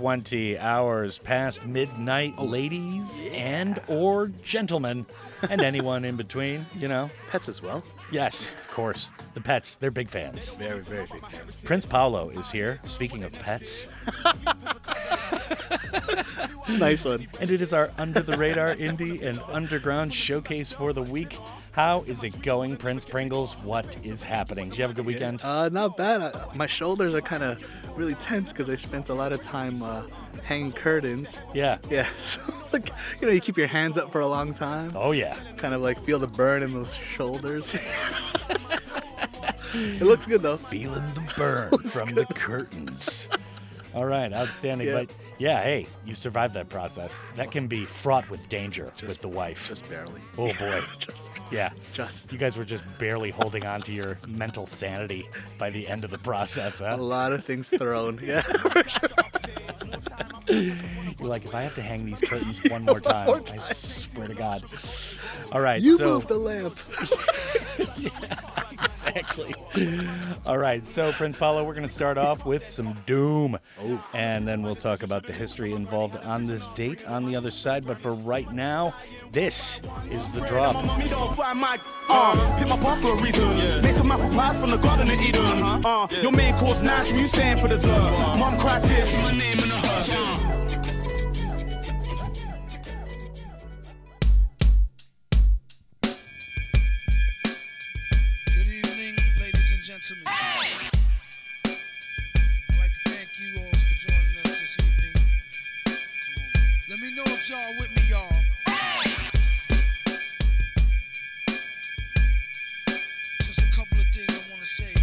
20 hours past midnight, Oh, ladies and or gentlemen, and anyone in between, you know. Pets as well. Yes, of course. The pets, they're big fans. Very, very big fans. Prince Paolo is here, speaking of pets, nice one. and it is our under the radar indie and underground showcase for the week. How is it going, Prince Pringles? What is happening? Did you have a good weekend? Uh, not bad. Uh, my shoulders are kind of really tense because I spent a lot of time uh, hanging curtains. Yeah. Yeah, so like you know, you keep your hands up for a long time. Oh, yeah. Kind of like feel the burn in those shoulders. it looks good though. feeling the burn from the curtains. All right, outstanding. Yeah. But yeah, hey, you survived that process. That can be fraught with danger with the wife. Just barely. oh boy. Just, Yeah. just You guys were just barely holding on to your mental sanity by the end of the process, Huh? a lot of things thrown. Yeah. You're like, if I have to hang these curtains one more time, more I swear to God. All right, You so move the lamp. Exactly. All right, so Prince Paolo, we're going to start off with some Doom. Oh. And then we'll talk about the history involved on this date on the other side. But for right now, this is the drop. Uh, from your you for the. Mom cried tears, see my name in the hush. And. I'd like to thank you all for joining us this evening. Let me know if y'all with me, y'all. Just a couple of things I want to say.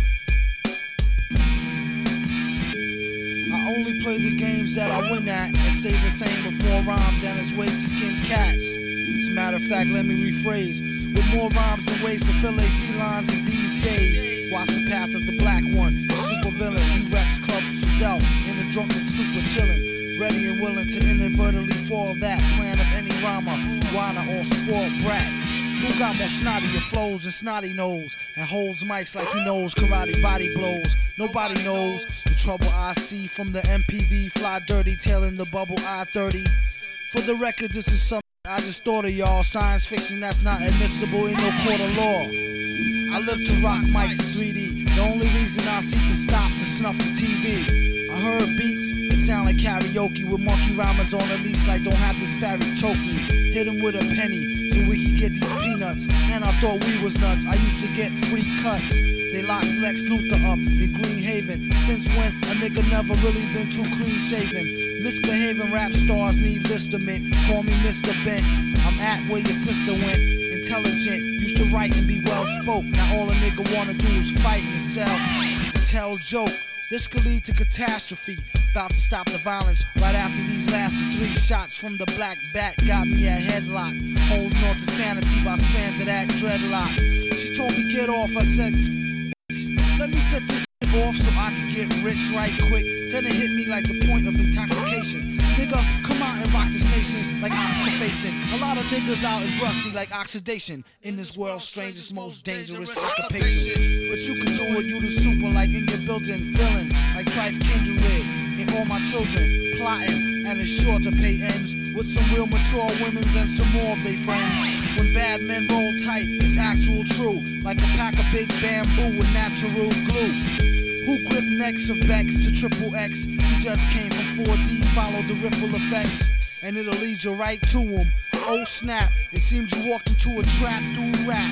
I only play the games that I win at and stay the same with more rhymes and it's ways to skin cats. As a matter of fact, let me rephrase. With more rhymes and ways to fillet felines in these days. Watch the path of the black one, super villain. He reps clubs Dell in a drunken stupor chillin'. Ready and willing to inadvertently fall that plan of any rhymer, whiner, or spoiled brat. Who got more snottier flows and snotty nose and holds mics like he knows karate body blows? Nobody knows the trouble I see from the MPV fly dirty tailing the bubble I 30. For the record, this is something I just thought of y'all. Science fiction that's not admissible in no court of law. I live to rock mics in 3D. The only reason I see to stop to snuff the TV. I heard beats that sound like karaoke with monkey rhymers on a leash like don't have this fairy choke me. Hit him with a penny And I thought we was nuts. I used to get free cuts. They locked Lex Luthor up in Green Haven. Since when a nigga never really been too clean shaven. Misbehaving rap stars need listament. Call me Mr. Bent. I'm at where your sister went. Intelligent, used to write and be well spoke. Now all a nigga wanna do is fight and sell. Tell joke. This could lead to catastrophe. About to stop the violence right after these last three shots from the black bat got me a headlock. Holding on to sanity by strands of that dreadlock. She told me get off. I said, let me set this off so I can get rich right quick. Then it hit me like the point of intoxication. Nigga, come out and rock this nation like oxidation. A lot of niggas out is rusty like oxidation. In this world's strangest, most dangerous occupation. But you can do it, you the super like in your building, villain like Trife Kindred. All my children plotting, and it's sure to pay ends with some real mature women's and some more of their friends. When bad men roll tight, it's actual true, like a pack of big bamboo with natural glue. Who grip necks of Bex to triple X? He just came from 4D, follow the ripple effects, and it'll lead you right to him. Oh snap, it seems you walked into a trap through rap.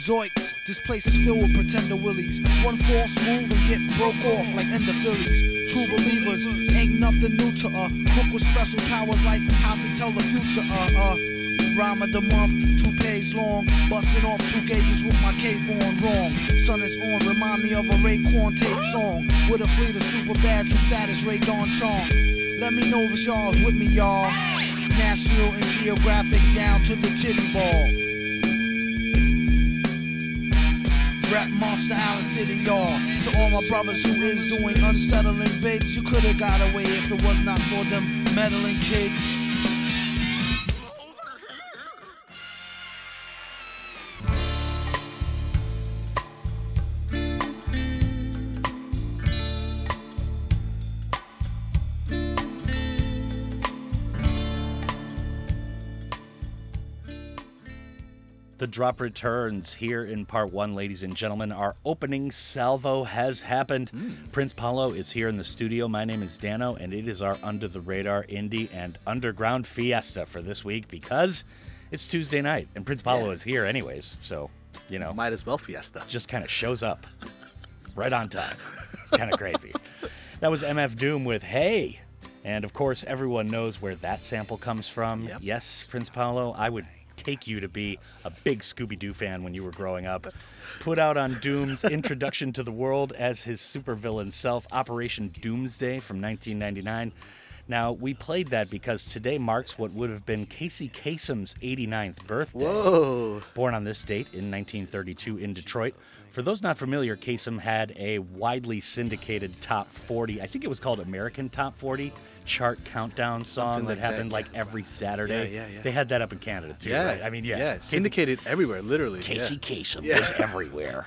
Zoiks, this place is filled with pretender willies. One false move and get broke off like ender Phillies. True believers ain't nothing new to uh. Crook with special powers like how to tell the future uh uh. Rhyme of the month, two page long. Busting off two gauges with my cape on wrong. Sun is on, remind me of a Raekwon tape song. With a fleet of super bad and status, Rae Dawn Chong. Let me know if y'all's with me, y'all. National and geographic down to the titty ball. Rap Monster Island City, y'all. To all my brothers who is doing unsettling bids, you could've got away if it was not for them meddling kids. The drop returns here in part one, ladies and gentlemen. Our opening salvo has happened. Hmm. Prince Paolo is here in the studio. My name is Dano, and it is our under the radar indie and underground fiesta for this week because it's Tuesday night and Prince Paolo Yeah. is here, anyways. So, you know, Might as well fiesta. just kind of shows up right on time. It's kind of crazy. That was MF Doom with Hey. And of course, everyone knows where that sample comes from. Yep. Yes, Prince Paolo, I would take you to be a big Scooby Doo fan when you were growing up. Put out on Doom's introduction to the world as his supervillain self, Operation Doomsday from 1999. Now, we played that because today marks what would have been Casey Kasem's 89th birthday Whoa. born on this date in 1932 in Detroit. For those not familiar, Kasem had a widely syndicated top 40, I think it was called American Top 40 chart countdown song that like that, happened yeah. like every Saturday. Yeah, yeah, yeah. They had that up in Canada too, Yeah. right? I mean, yeah. Yeah. Casey- Syndicated everywhere, literally. Casey yeah. Kasem Yeah. was everywhere.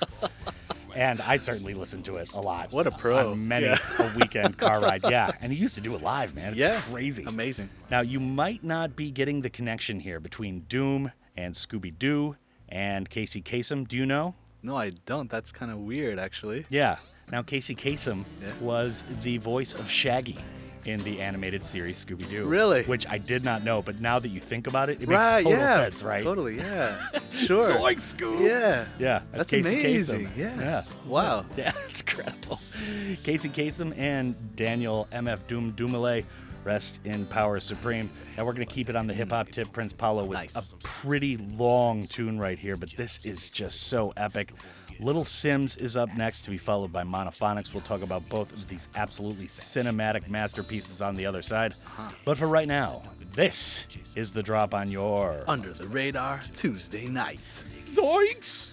and I certainly listened to it a lot. What a pro. On many Yeah. a weekend car ride. Yeah. And he used to do it live, man. It's Yeah. crazy. Amazing. Now, you might not be getting the connection here between Doom and Scooby Doo and Casey Kasem. Do you know? No, I don't. That's kind of weird, actually. Yeah. Now, Casey Kasem Yeah. was the voice of Shaggy in the animated series Scooby Doo. Really? Which I did not know, but now that you think about it, it makes right, total yeah. sense, right? Totally, yeah. Sure. Zoink, Scoob! Yeah. Yeah, That's Casey amazing. Kasem. Yeah. Yeah. Wow. Yeah, it's incredible. Casey Kasem and Daniel MF Doom Dumile rest in power supreme. Now we're going to keep it on the hip hop tip, Prince Paolo, with Nice. a pretty long tune right here, but this is just so epic. Little Simz is up next to be followed by Monophonics. We'll talk about both of these absolutely cinematic masterpieces on the other side. But for right now, this is the drop on your Under the radar Tuesday night. Zoinks!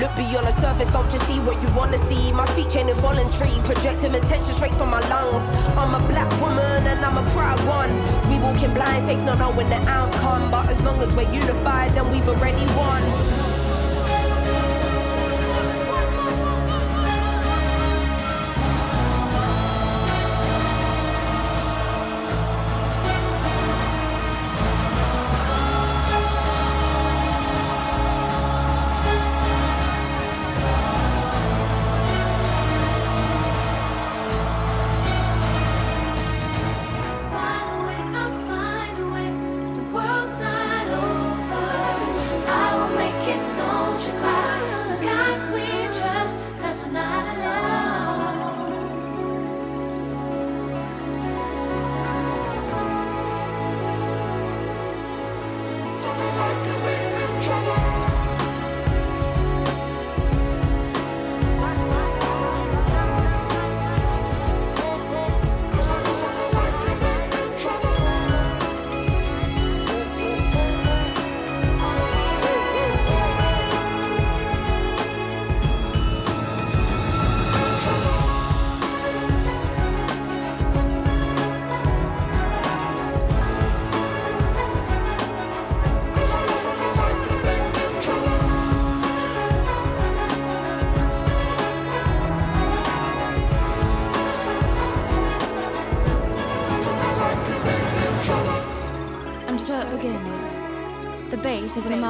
Look beyond the surface, don't just see what you wanna see. My speech ain't involuntary, projecting attention straight from my lungs. I'm a black woman and I'm a proud one. We walking blind, faith not knowing the outcome, but as long as we're unified, then we've already won.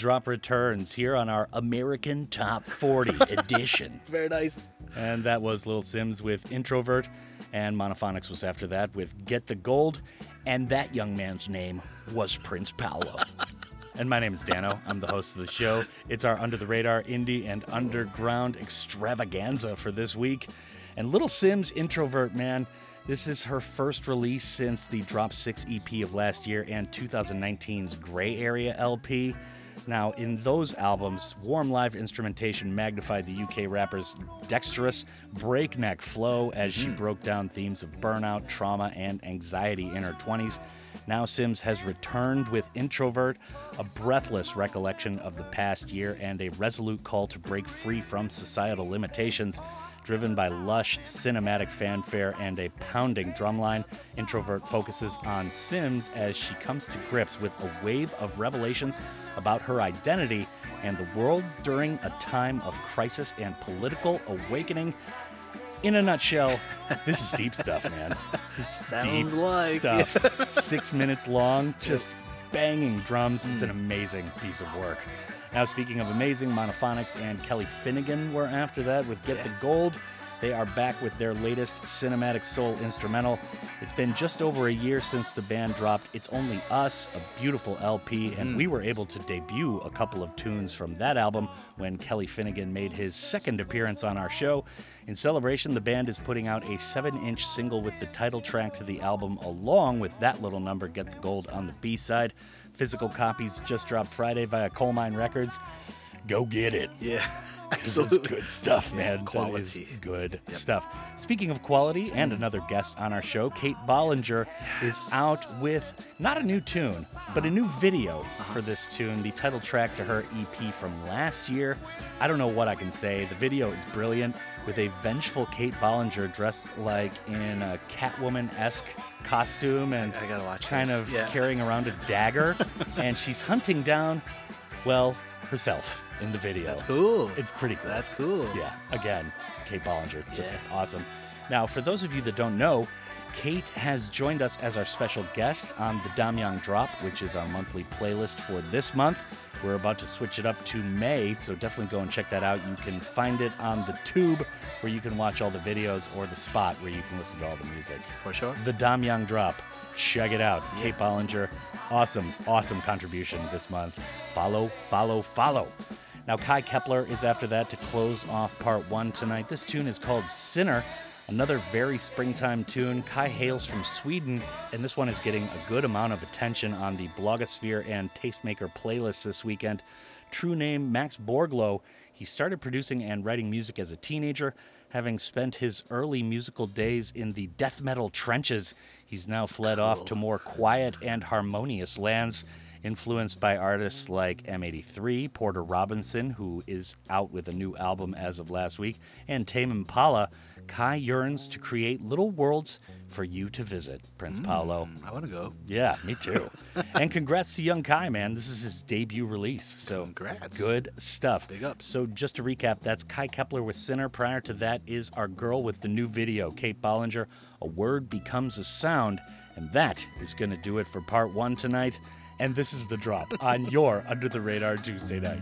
Drop returns here on our American Top 40 edition. Very nice. And that was Little Simz with Introvert, and Monophonics was after that with Get the Gold, and that young man's name was Prince Paolo. and my name is Dano. I'm the host of the show. It's our under the radar indie and underground extravaganza for this week. And Little Simz Introvert, man, this is her first release since the Drop 6 EP of last year and 2019's Grey Area LP. Now, in those albums, warm live instrumentation magnified the UK rapper's dexterous, breakneck flow as she hmm. broke down themes of burnout, trauma, and anxiety in her 20s. Now, Simz has returned with Introvert, a breathless recollection of the past year and a resolute call to break free from societal limitations. Driven by lush cinematic fanfare and a pounding drumline, Introvert focuses on Simz as she comes to grips with a wave of revelations about her identity and the world during a time of crisis and political awakening. In a nutshell, this is deep stuff, man. Sounds deep like. stuff. Six minutes long, just banging drums. It's an mm. amazing piece of work. Now, speaking of amazing, Monophonics and Kelly Finnegan were after that with Get the Gold. They are back with their latest cinematic soul instrumental. It's been just over a year since the band dropped It's Only Us, a beautiful LP, and hmm. we were able to debut a couple of tunes from that album when Kelly Finnegan made his second appearance on our show. In celebration, the band is putting out a 7 inch single with the title track to the album, along with that little number, Get the Gold, on the B side. Physical copies just dropped Friday via Colemine Records. Go get it. Yeah. Absolutely. Good stuff, man. Is quality. good stuff. Speaking of quality, and another guest on our show, Kate Bollinger is out with not a new tune, but a new video uh-huh. for this tune, the title track to her EP from last year. I don't know what I can say. The video is brilliant with a vengeful Kate Bollinger dressed like in a Catwoman esque costume and I gotta watch kind this. of Yeah. carrying around a dagger. and she's hunting down, well, herself in the video. That's cool. It's pretty cool. That's cool. Yeah, again, Kate Bollinger, just Yeah. awesome. Now, for those of you that don't know, Kate has joined us as our special guest on the Damyang Drop, which is our monthly playlist for this month. We're about to switch it up to May, so definitely go and check that out. You can find it on the tube where you can watch all the videos or the spot where you can listen to all the music. For sure. The Damyang Drop. Check it out. Kate Bollinger. Awesome, awesome contribution this month. Follow, follow, follow. Now, Kye Kepler is after that to close off part one tonight. This tune is called Sinner, another very springtime tune. Kye hails from Sweden, and this one is getting a good amount of attention on the Blogosphere and Tastemaker playlists this weekend. True name Max Borglow. He started producing and writing music as a teenager, having spent his early musical days in the death metal trenches. He's now fled off to more quiet and harmonious lands influenced by artists like M83, Porter Robinson, who is out with a new album as of last week, and Tame Impala. Kye yearns to create little worlds for you to visit, Prince mm, Paolo. I want to go. Yeah, me too. and congrats to young Kye, man. This is his debut release. So Congrats. good stuff. Big ups. So just to recap, that's Kye Kepler with Sinner. Prior to that is our girl with the new video, Kate Bollinger. A word becomes a sound. And that is going to do it for part one tonight. And this is the drop on your Under the Radar Tuesday night.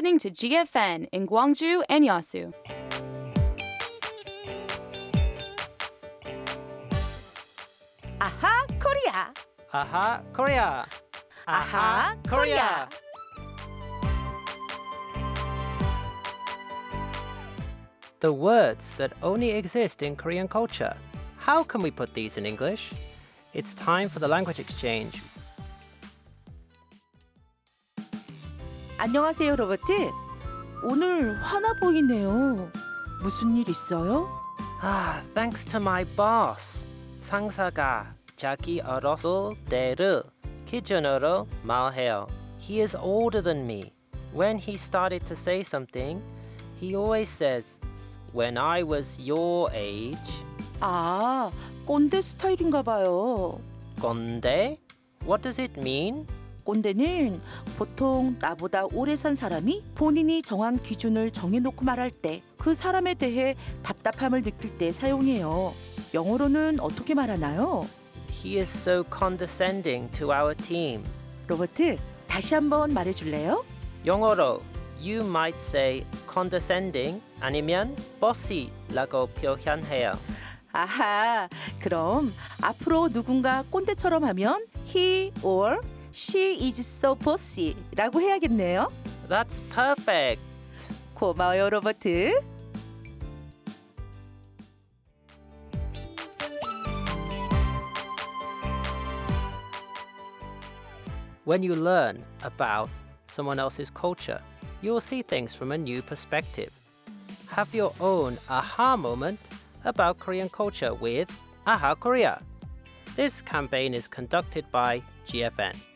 listening to GFN in Gwangju and Yeosu. Aha, Korea! Aha, Korea! Aha, Korea! The words that only exist in Korean culture. How can we put these in English? It's time for the language exchange 안녕하세요 로버트 오늘 화나 보이네요 무슨 일 있어요? Ah, thanks to my boss. 상사가 자기 어렸을 때를 기준으로 말해요. He is older than me. When he started to say something, he always says, When I was your age. 아 꼰대 스타일인가 봐요 건데? What does it mean? 꼰대는 보통 나보다 오래 산 사람이 본인이 정한 기준을 정해놓고 말할 때 그 사람에 대해 답답함을 느낄 때 사용해요. 영어로는 어떻게 말하나요? He is so condescending to our team. 로버트, 다시 한번 말해줄래요? 영어로 you might say condescending 아니면 bossy라고 표현해요. 아하, 그럼 앞으로 누군가 꼰대처럼 하면 he or she is so bossy라고 해야겠네요. That's perfect. 고마워요, 로버트. When you learn about someone else's culture, you will see things from a new perspective. Have your own aha moment about Korean culture with Aha Korea. This campaign is conducted by GFN.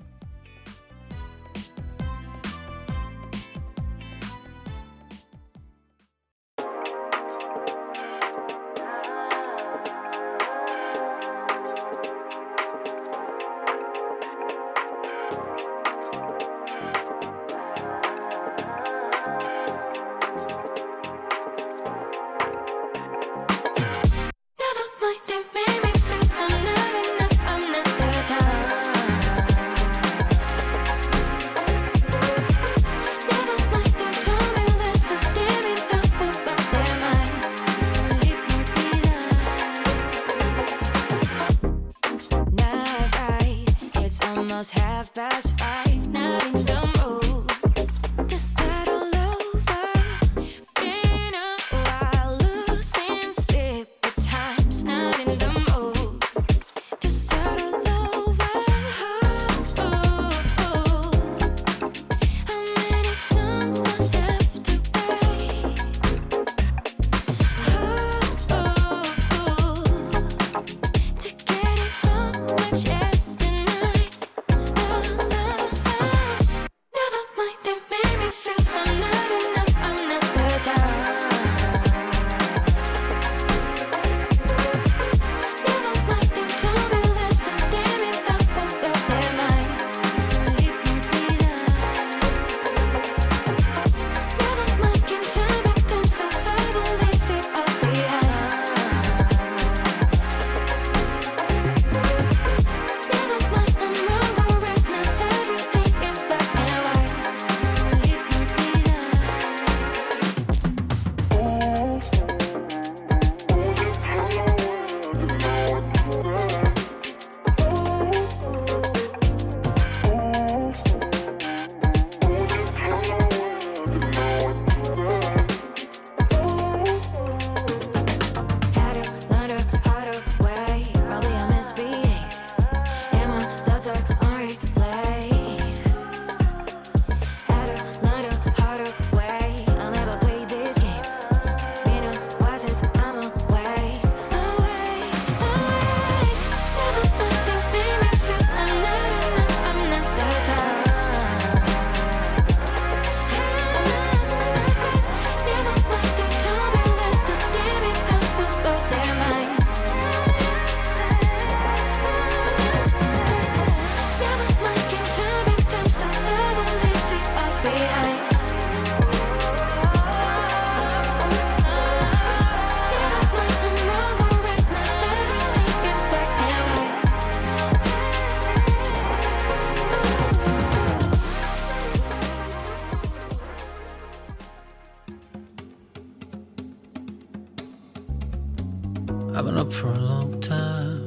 I've been up for a long time,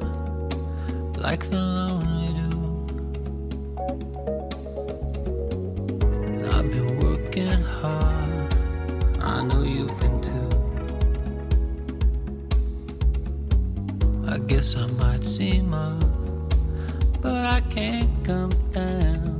like the lonely do. I've been working hard, I know you've been too. I guess I might seem up, but I can't come down.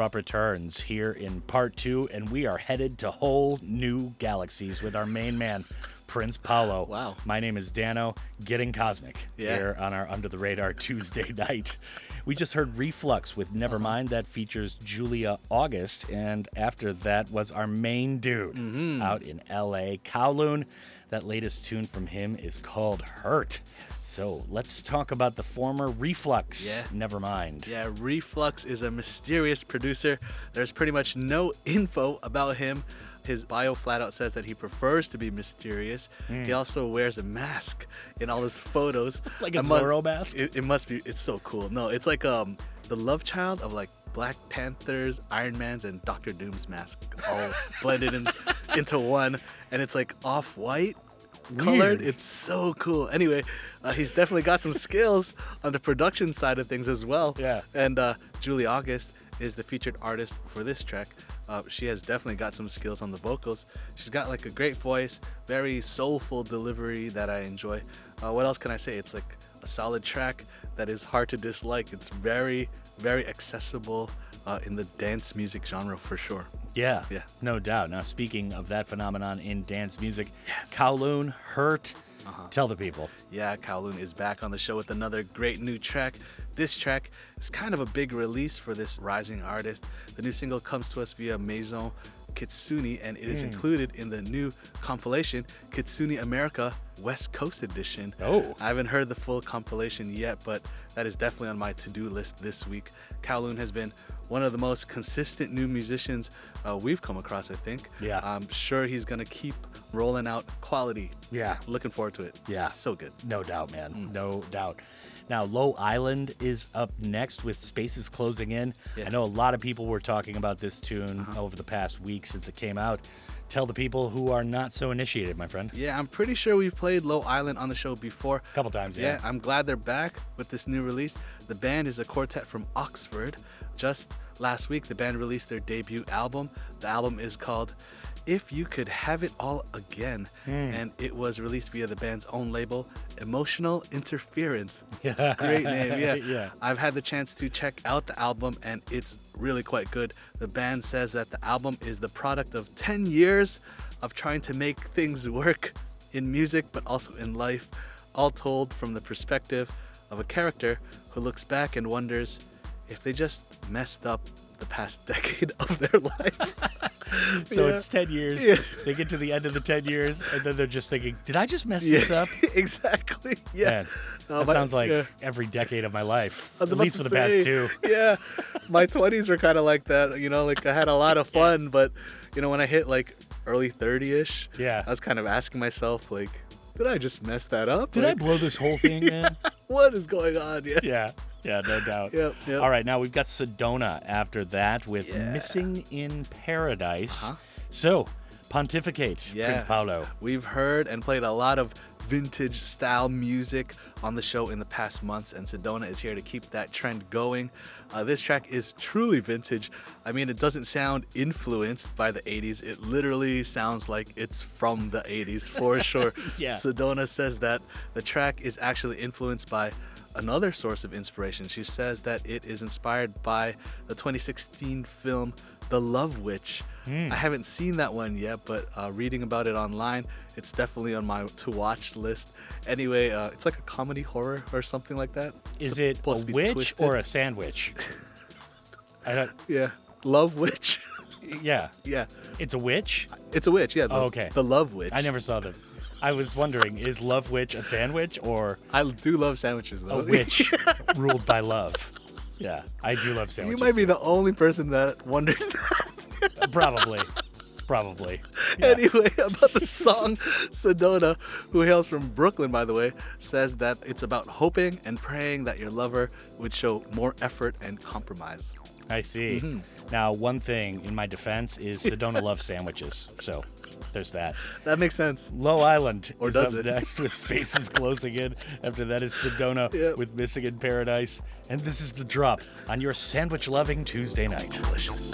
Drop returns here in part two, and we are headed to whole new galaxies with our main man, Prince Paolo. Wow. My name is Dano, getting cosmic Yeah. here on our Under the Radar Tuesday night. We just heard Reflux with Nevermind that features Julie August, and after that was our main dude Mm-hmm. out in LA, Kowloon. That latest tune from him is called Hurt. So let's talk about the former Reflux. Yeah. Never mind. Yeah, Reflux is a mysterious producer. There's pretty much no info about him. His bio flat out says that he prefers to be mysterious. Hmm. He also wears a mask in all his photos. Like a Zorro mask? It, it must be. It's so cool. No, it's like um the love child of like Black Panthers, Iron Man's, and Doctor Doom's mask all blended in, into one, and it's like off white colored. It's so cool. Anyway, uh, he's definitely got some skills on the production side of things as well. Yeah. And uh, Julie August is the featured artist for this track. Uh, she has definitely got some skills on the vocals. She's got like a great voice, very soulful delivery that I enjoy. Uh, what else can I say? It's like a solid track that is hard to dislike. It's very, very accessible uh, in the dance music genre for sure. Yeah, Yeah. no doubt. Now, speaking of that phenomenon in dance music, Kowloon, Hurt, Uh-huh. tell the people. Yeah, Kowloon is back on the show with another great new track. This track is kind of a big release for this rising artist. The new single comes to us via Maison Kitsune, and it is Mm. included in the new compilation Kitsune America West Coast Edition. Oh. I haven't heard the full compilation yet, but that is definitely on my to-do list this week. Kowloon has been one of the most consistent new musicians uh, we've come across, I think. Yeah. I'm sure he's gonna keep rolling out quality. Yeah. Looking forward to it. Yeah. So good. No doubt, man. Mm. No doubt. Now, Low Island is up next with Spaces closing in. Yeah. Uh-huh. I know a lot of people were talking about this tune over the past week since it came out. tell the people who are not so initiated, my friend. Yeah, I'm pretty sure we've played Low Island on the show before. A couple times, yeah. yeah. I'm glad they're back with this new release. The band is a quartet from Oxford. Just last week, the band released their debut album. The album is called If You Could Have It All Again, Hmm. and it was released via the band's own label, Emotional Interference. Great name, yeah. Yeah. I've had the chance to check out the album, and it's really quite good. The band says that the album is the product of 10 years of trying to make things work in music, but also in life, all told from the perspective of a character who looks back and wonders if they just messed up the past decade of their life. So Yeah. it's 10 years. Yeah. They get to the end of the 10 years, and then they're just thinking, did I just mess this up? exactly. Yeah. Man, that sounds like yeah. every decade of my life. At least for the say, past two. Yeah, my twenties were kind of like that. You know, like I had a lot of fun, but you know, when I hit like early thirty-ish, Yeah. I was kind of asking myself, like, did I just mess that up? Did I blow this whole thing, man? what is going on? Yeah. Yeah, yeah, no doubt. Yep, yep. All right, now we've got Sedona after that with Missing in Paradise. So, pontificate, Yeah. Prince Paolo. We've heard and played a lot of vintage style music on the show in the past months, and Sedona is here to keep that trend going. Uh, this track is truly vintage. I mean, it doesn't sound influenced by the 80s, it literally sounds like it's from the 80s for sure. Yeah. Sedona says that the track is actually influenced by another source of inspiration. She says that it is inspired by the 2016 film The Love Witch. Hmm. I haven't seen that one yet, but uh, reading about it online, it's definitely on my to watch list. Anyway, uh, it's like a comedy horror or something like that. It's Is it a supposed to be witch twisted. or a sandwich? I don't, Yeah, Love Witch. yeah, yeah, it's a witch. it's a witch. Yeah, the, Oh, okay. The Love Witch. I never saw them. I was wondering, is Love Witch a sandwich or I do love sandwiches though. a witch ruled by love? Yeah, I do love sandwiches. you sandwiches. might be the only person that wondered probably, probably. Anyway, about the song, Sedona, who hails from Brooklyn, by the way, says that it's about hoping and praying that your lover would show more effort and compromise. I see. Mhm. Now, one thing in my defense is Sedona loves sandwiches, so there's that. That makes sense. Low Island Or is does up it? next with spaces closing in. After that is Sedona Yep. with Missing in Paradise, and this is the drop on your sandwich-loving Tuesday night. Delicious.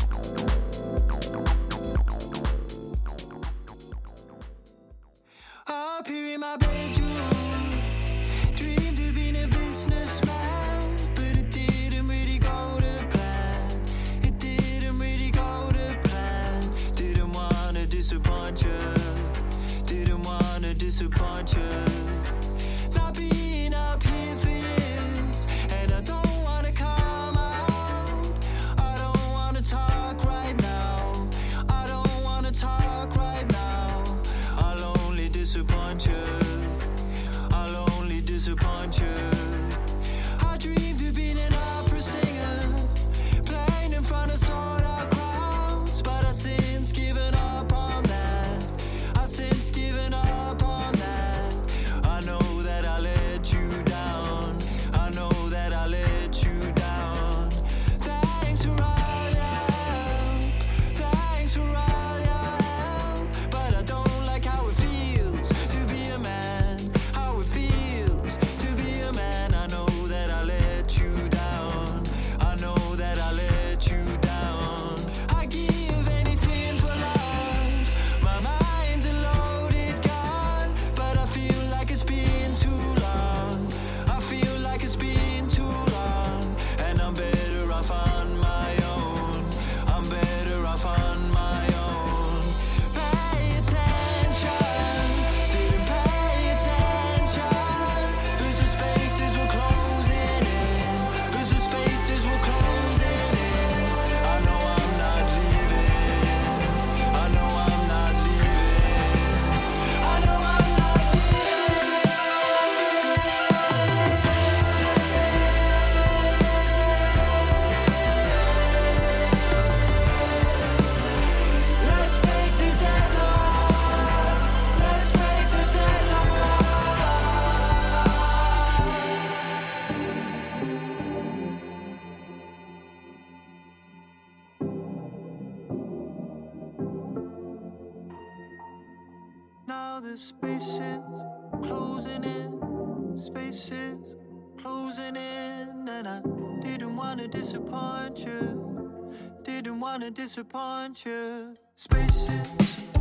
kisses closing in, and I didn't wanna disappoint you. Didn't wanna disappoint you. Spaces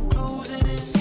closing in.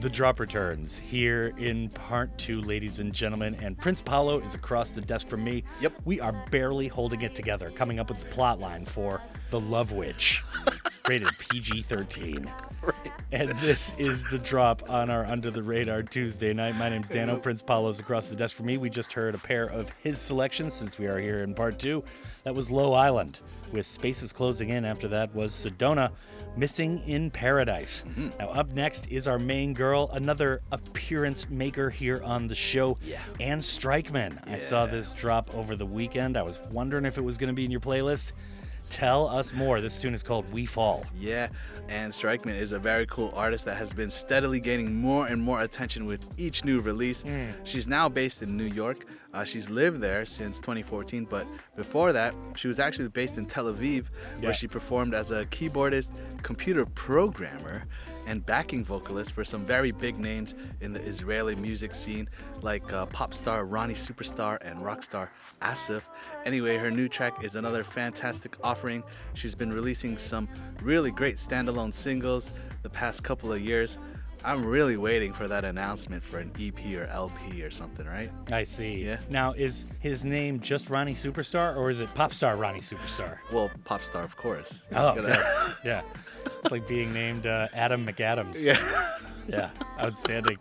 The drop returns here in part two, ladies and gentlemen. And Prince Paolo is across the desk from me. Yep. We are barely holding it together, coming up with the plot line for The Love Witch, rated PG 13. Right. And this is the drop on our Under the Radar Tuesday night. My name's Dano. Prince Paolo's across the desk from me. We just heard a pair of his selections since we are here in part two. That was Low Island, with spaces closing in. After that was Sedona, Missing in Paradise. Mm-hmm. Now, up next is our main girl, another appearance maker here on the show, Ann Streichman. I saw this drop over the weekend. I was wondering if it was going to be in your playlist. Tell us more. This tune is called We Fall. Yeah, Ann Streichman is a very cool artist that has been steadily gaining more and more attention with each new release. Mm. She's now based in New York. Uh, she's lived there since 2014, but before that, she was actually based in Tel Aviv, Yeah. where she performed as a keyboardist, computer programmer, and backing vocalist for some very big names in the Israeli music scene, like uh, pop star Ronnie Superstar and rock star Asif. Anyway, her new track is another fantastic offering. She's been releasing some really great standalone singles the past couple of years. I'm really waiting for that announcement for an EP or LP or something, right? I see. Yeah. Now, is his name just Ronnie Superstar, or is it pop star Ronnie Superstar? Well, pop star, of course. Oh, You gotta- yeah. It's like being named uh, Adam McAdams. Yeah. yeah. Outstanding.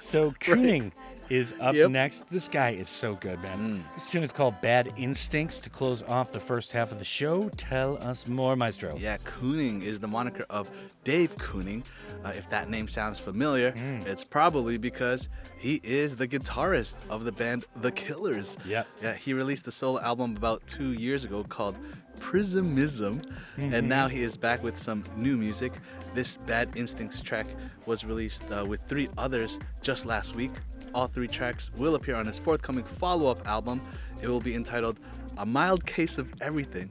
So Keuning is up Yep. next. This guy is so good, man. Mm. This tune is called Bad Instincts to close off the first half of the show. Tell us more, Maestro. Yeah, Keuning is the moniker of Dave Keuning. Uh, if that name sounds familiar, Mm. it's probably because he is the guitarist of the band The Killers. Yep. Yeah, he released a solo album about two years ago called Prismism, Mhm. and now he is back with some new music. This Bad Instincts track was released uh, with three others just last week. All three tracks will appear on his forthcoming follow up album. It will be entitled A Mild Case of Everything.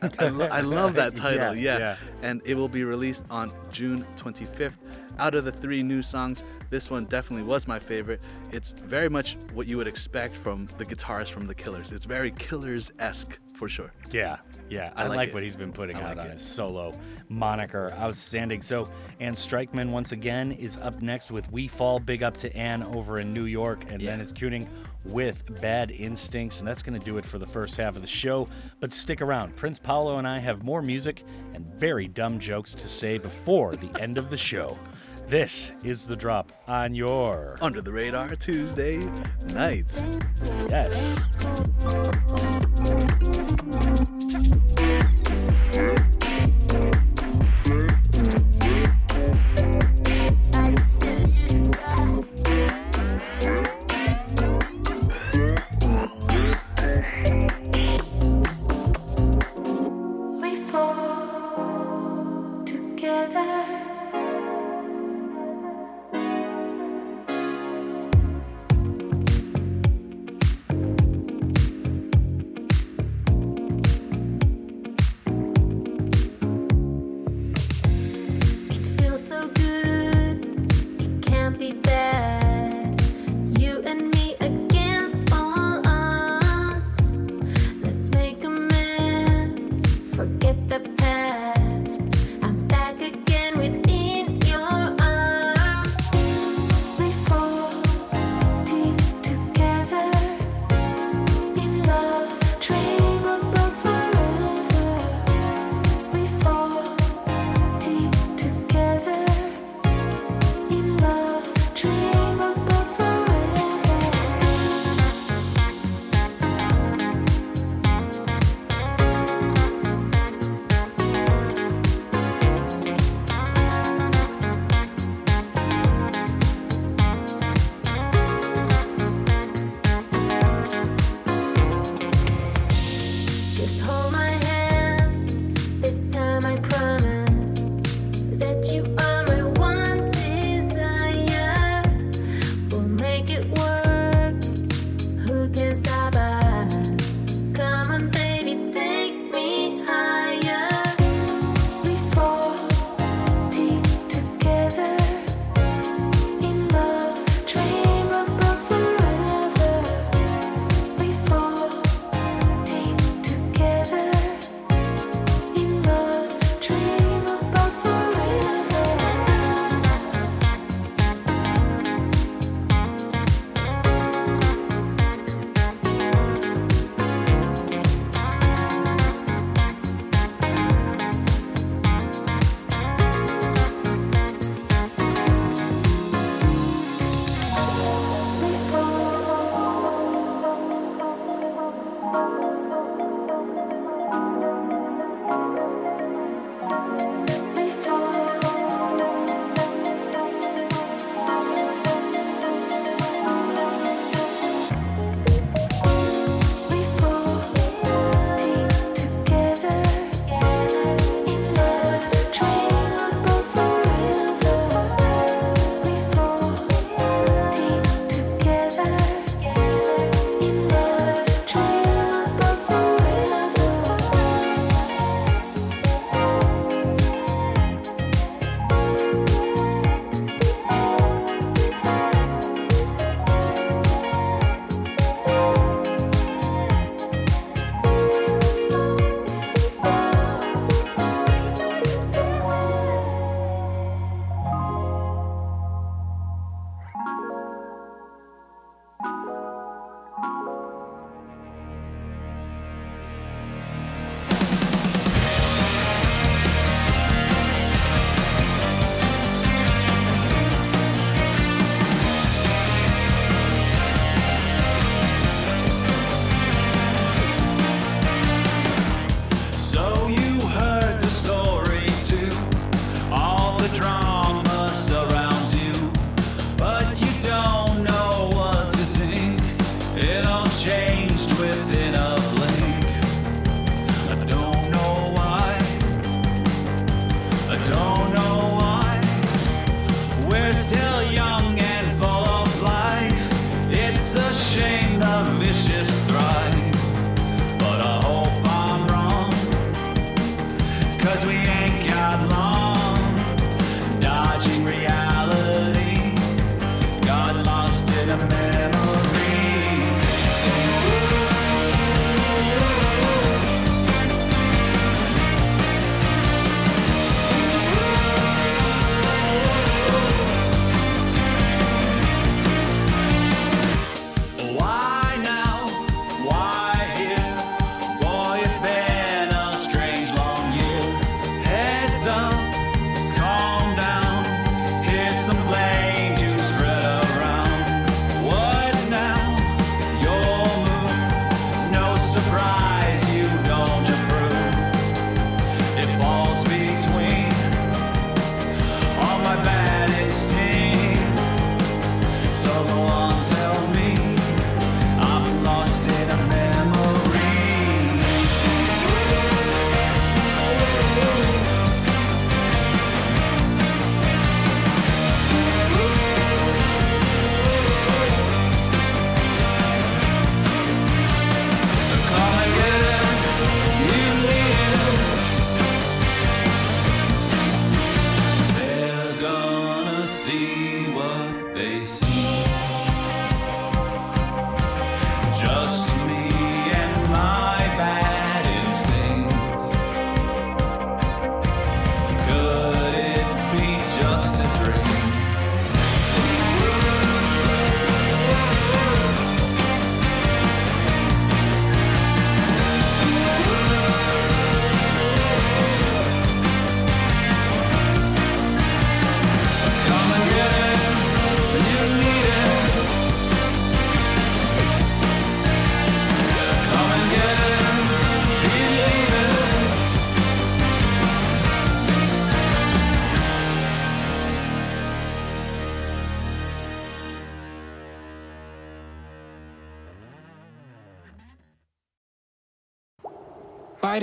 I, I, lo- I love that title, Yeah, yeah, yeah. And it will be released on June 25th. Out of the three new songs, this one definitely was my favorite. It's very much what you would expect from the guitarist from The Killers. It's very Killers esque for sure. Yeah, yeah. I, I like, like what he's been putting I out like on it. his solo moniker. Outstanding. So, Ann Streichman once again is up next with We Fall. Big up to Ann over in New York. And then it's Keuning with Bad Instincts. And that's going to do it for the first half of the show. But stick around. Prince Paolo and I have more music and very dumb jokes to say before the end of the show. This is the drop on your Under the Radar Tuesday night. Yes.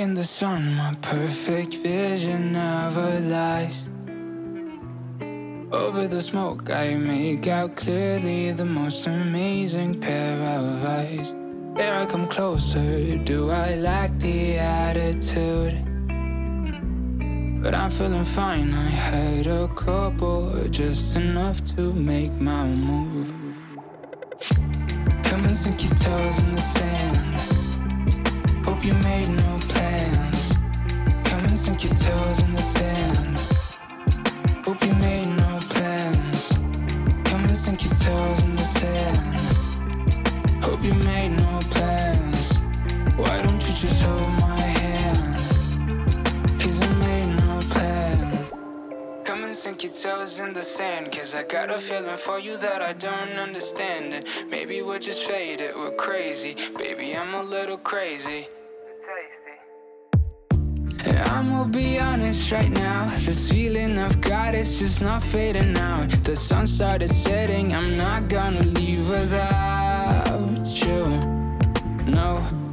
In the sun, my perfect vision never lies. Over the smoke, I make out clearly the most amazing pair of eyes. There I come closer, do I lack the attitude? But I'm feeling fine, I had a couple, just enough to make my move. Come and sink your toes in the sand. Crazy. And I'm gonna be honest right now. This feeling I've got is just not fading out. The sun started setting, I'm not gonna leave without you. No.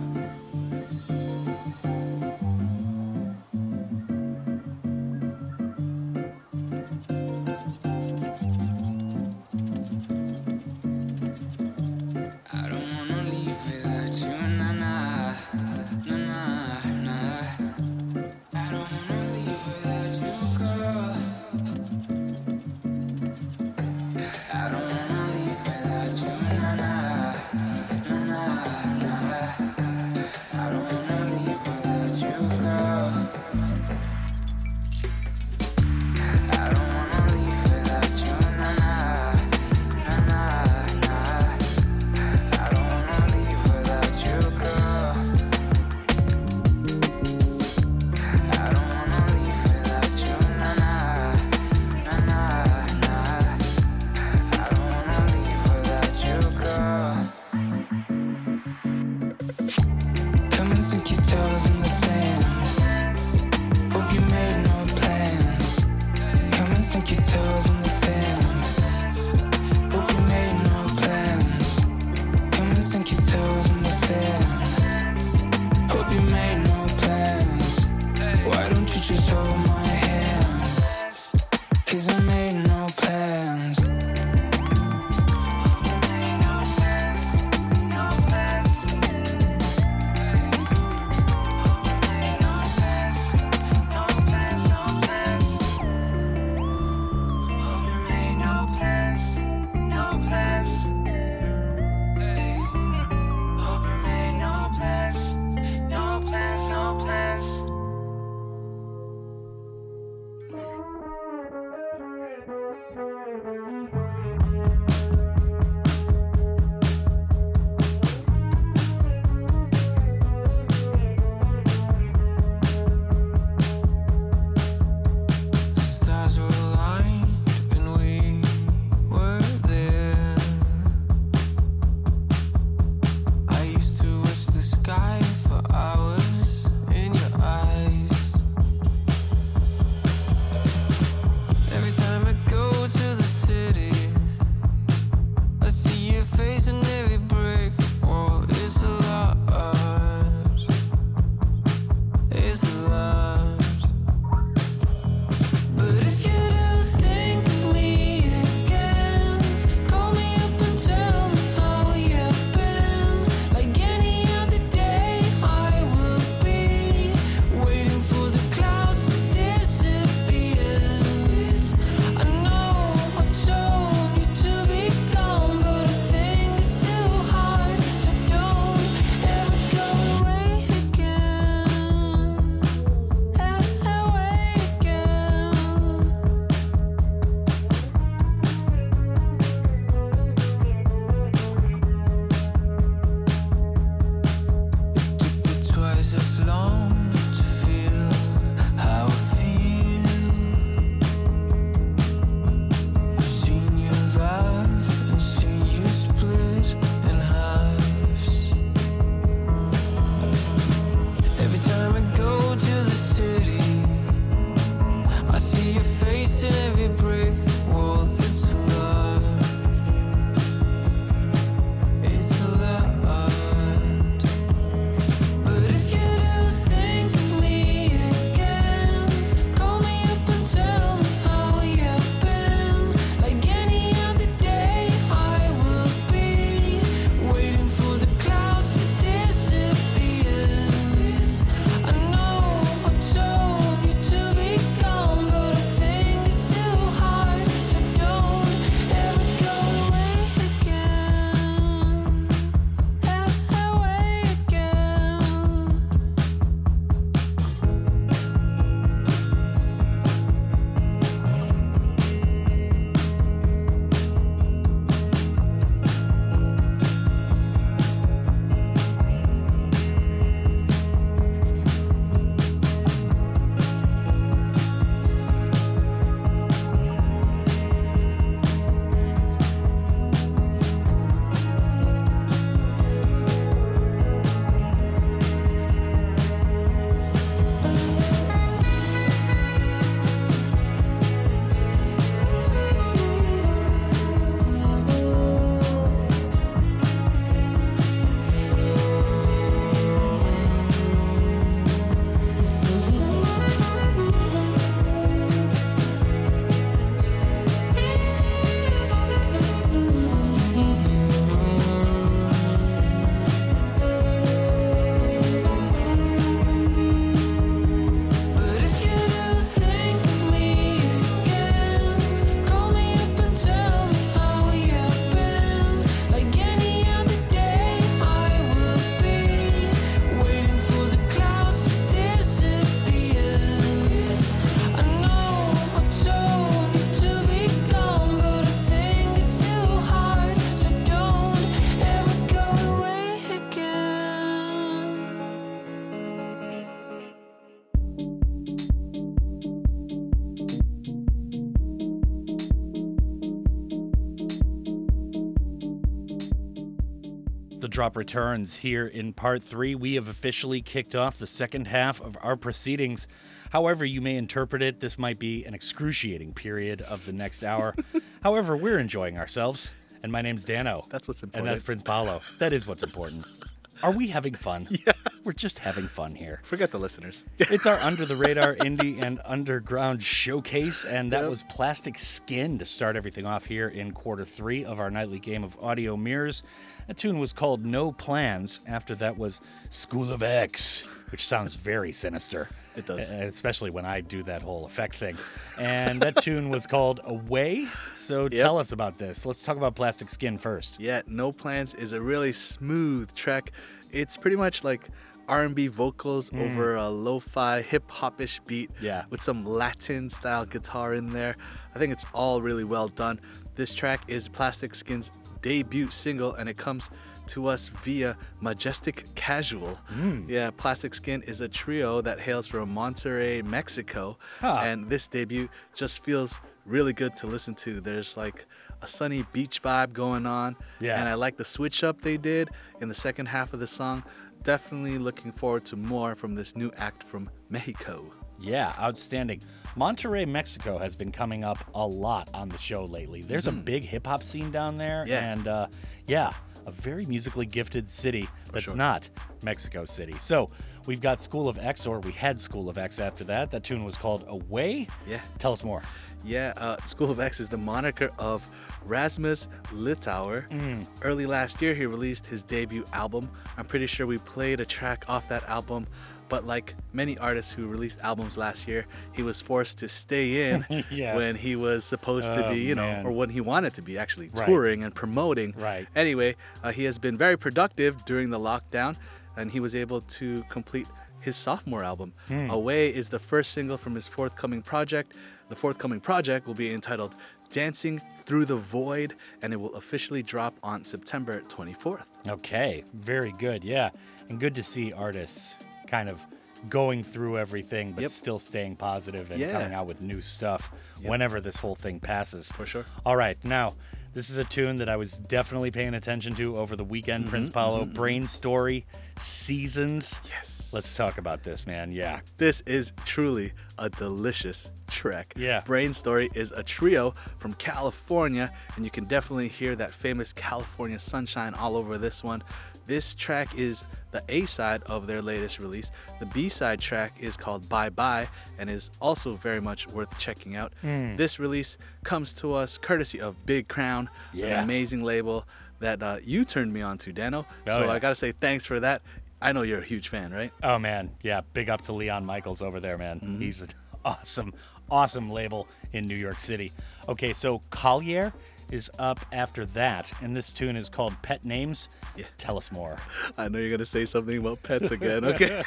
Returns here in part three. We have officially kicked off the second half of our proceedings. However, you may interpret it, this might be an excruciating period of the next hour. However, we're enjoying ourselves. And my name's Dano. That's what's important. And that's Prince Paolo. That is what's important. Are we having fun? Yeah. We're just having fun here. Forget the listeners. it's our under the radar indie and underground showcase, and that Yep. was Plastic Skin to start everything off here in quarter three of our nightly game of audio mirrors. That tune was called No Plans. After that was School of X, which sounds very sinister. It does. Uh, Especially when I do that whole effect thing. And that tune was called Away. So tell us about this. Let's talk about Plastic Skin first. Yeah, No Plans is a really smooth track. It's pretty much like R&B vocals Mm. over a lo-fi hip-hopish beat Yeah. with some Latin style guitar in there. I think it's all really well done. This track is Plastic Skin's debut single and it comes to us via Majestic Casual. Mm. Yeah, Plastic Skin is a trio that hails from Monterrey, Mexico, Huh. and this debut just feels really good to listen to. There's like a sunny beach vibe going on, Yeah. and I like the switch up they did in the second half of the song. Definitely looking forward to more from this new act from Mexico. Yeah, outstanding. Monterrey, Mexico has been coming up a lot on the show lately. There's a Mhm. big hip hop scene down there. Yeah. And uh, yeah, a very musically gifted city that's sure. not Mexico City. So we've got School of X, or we had School of X after that. That tune was called Away. Yeah. Tell us more. Yeah, uh, School of X is the moniker of Rasmus Littauer. Mm. Early last year, he released his debut album. I'm pretty sure we played a track off that album, but like many artists who released albums last year, he was forced to stay in Yeah. when he was supposed to Oh, be, you know, man. or when he wanted to be actually Right. touring and promoting. Right. Anyway, uh, he has been very productive during the lockdown, and he was able to complete his sophomore album. Hmm. Away is the first single from his forthcoming project. The forthcoming project will be entitled Dancing Through the Void, and it will officially drop on September 24th. Okay, very good. Yeah, and good to see artists kind of going through everything, but Yep. still staying positive and Yeah. coming out with new stuff Yep. whenever this whole thing passes. For sure. All right, now this is a tune that I was definitely paying attention to over the weekend. Prince Mhm, Paolo, mhm, mhm. Brainstory, Seasons. Yes. Let's talk about this, man. Yeah. This is truly a delicious track. Yeah. Brainstory is a trio from California, and you can definitely hear that famous California sunshine all over this one. This track is the A side of their latest release. The B side track is called Bye Bye and is also very much worth checking out. Mm. This release comes to us courtesy of Big Crown, Yeah. an amazing label that uh, you turned me on to, Dano. Oh, so yeah. I gotta say thanks for that. I know you're a huge fan, right? Oh man, yeah, big up to Leon Michels over there, man. He's an awesome, awesome label in New York City. Okay, so Colyer is up after that, and this tune is called Pet Names. Yeah. Tell us more. I know you're gonna say something about pets again. Okay.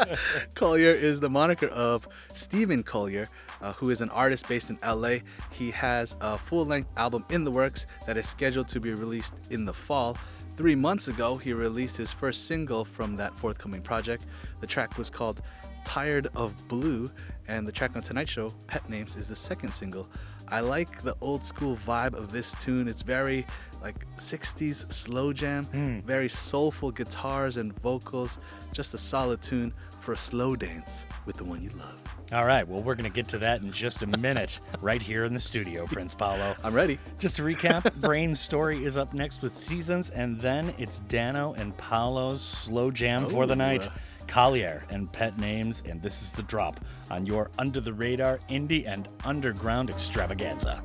Colyer is the moniker of Stephen Colyer, uh, who is an artist based in LA. He has a full-length album in the works that is scheduled to be released in the fall. Three months ago, he released his first single from that forthcoming project. The track was called Tired of Blue, and the track on Tonight Show, Pet Names, is the second single. I like the old school vibe of this tune. It's very like 60s slow jam, hmm. very soulful guitars and vocals. Just a solid tune for a slow dance with the one you love. All right, well, we're going to get to that in just a minute, right here in the studio, Prince Paolo. I'm ready. Just to recap, Brainstory is up next with Seasons, and then it's Dano and Paolo's slow jam for the night. Colyer and Pet Names, and this is the drop on your under the radar indie and underground extravaganza.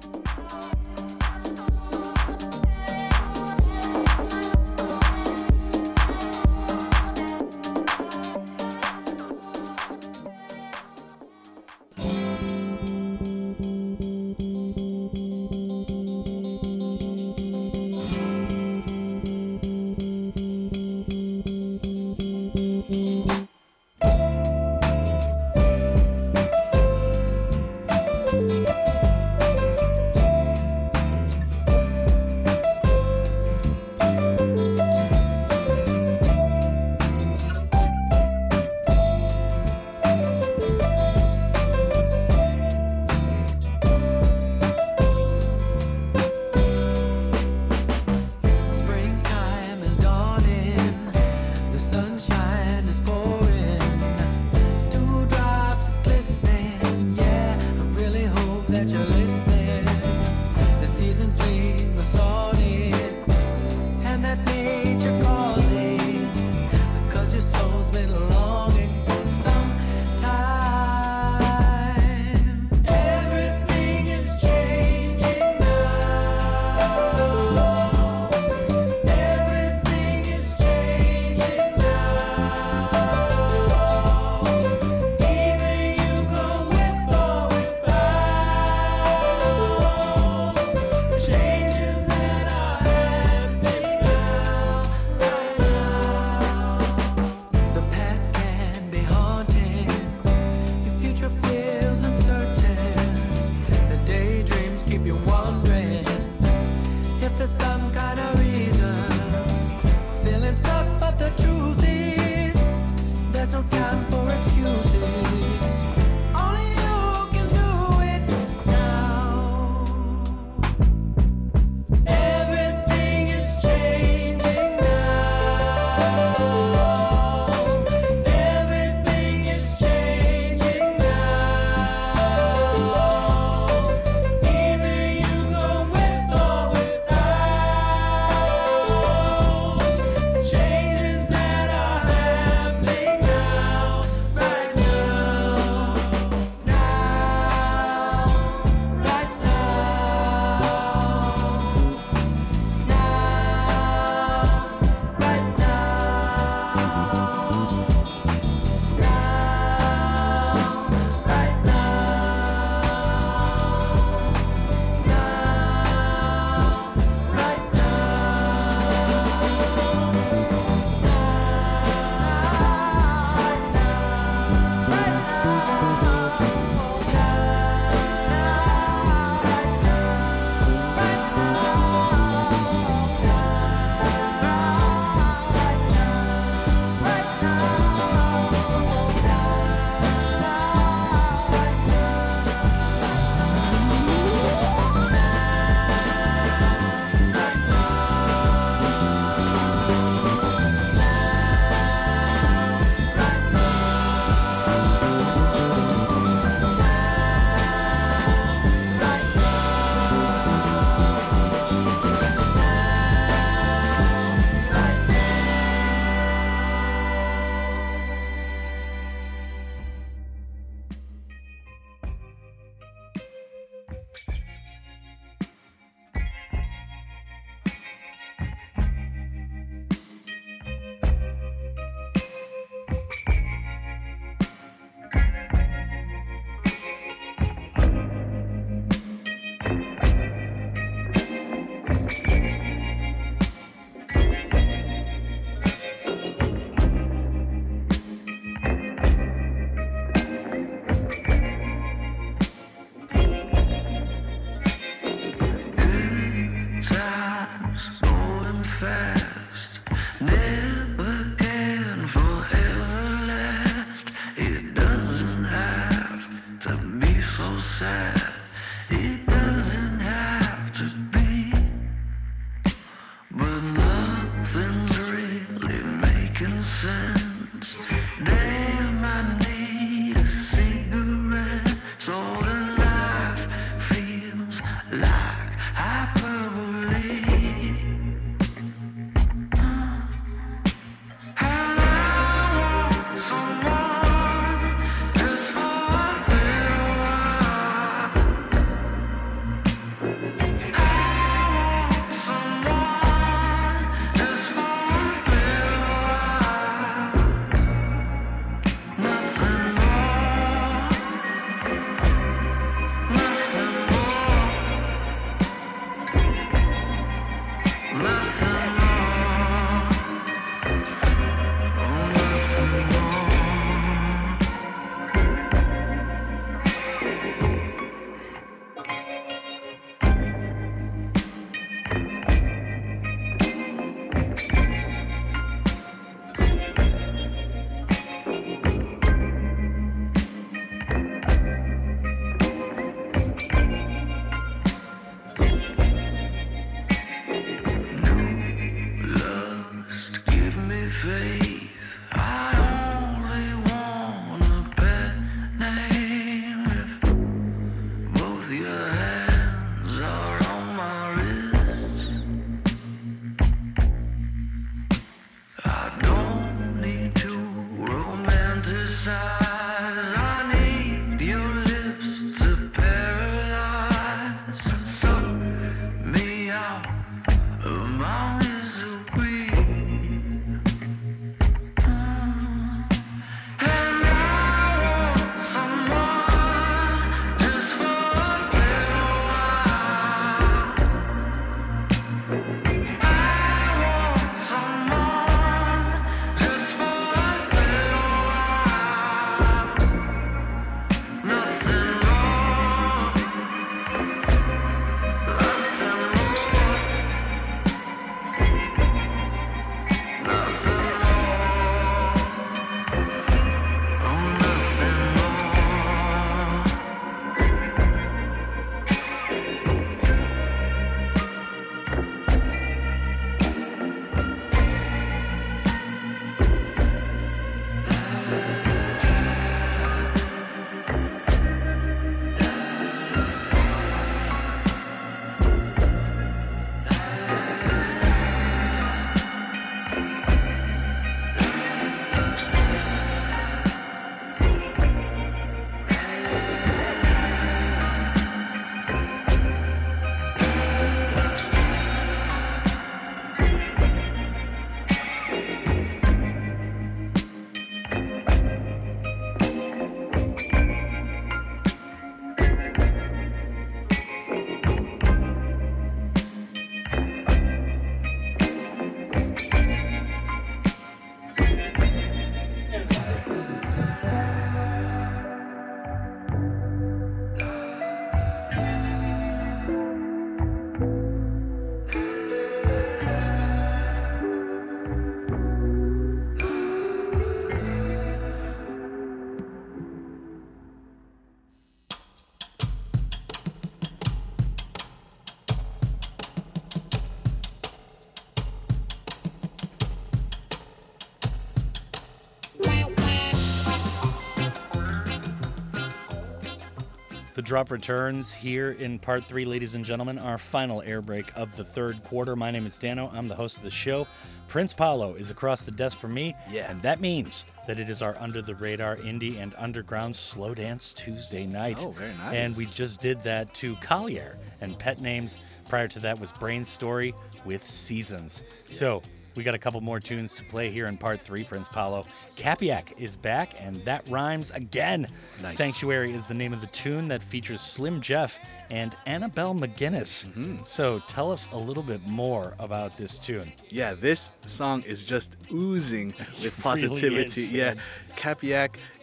Drop returns here in part three, ladies and gentlemen, our final air break of the third quarter. My name is Dano. I'm the host of the show. Prince Paolo is across the desk from me. Yeah. And that means that it is our under the radar indie and underground slow dance Tuesday night. Oh, very nice. And we just did that to Colyer and pet names. Prior to that was Brainstory with Seasons. So we got a couple more tunes to play here in part three, Prince Paolo. CAPYAC is back, and that rhymes again. Nice. Sanctuary is the name of the tune that features Slim Jeff and Annabelle Maginnis. Mm-hmm. So tell us a little bit more about this tune. Yeah, this song is just oozing with really positivity. is, yeah, man.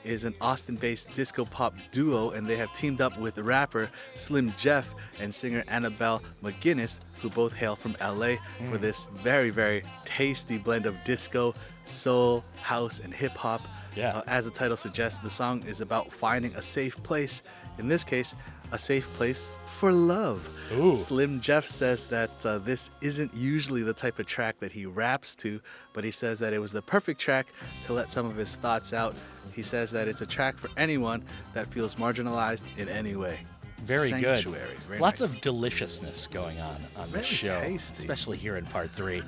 Is an Austin-based disco pop duo, and they have teamed up with rapper Slim Jeff and singer Annabelle Maginnis, who both hail from LA, for Mm. this very, very tasty blend of disco, soul, house, and hip hop. Yeah. Uh, as the title suggests, the song is about finding a safe place. In this case, a safe place for love. Ooh. Slim Jeff says that uh, this isn't usually the type of track that he raps to, but he says that it was the perfect track to let some of his thoughts out. He says that it's a track for anyone that feels marginalized in any way. Very Sanctuary. good. Very Lots nice. of deliciousness going on on Very this show, tasty. especially here in part three.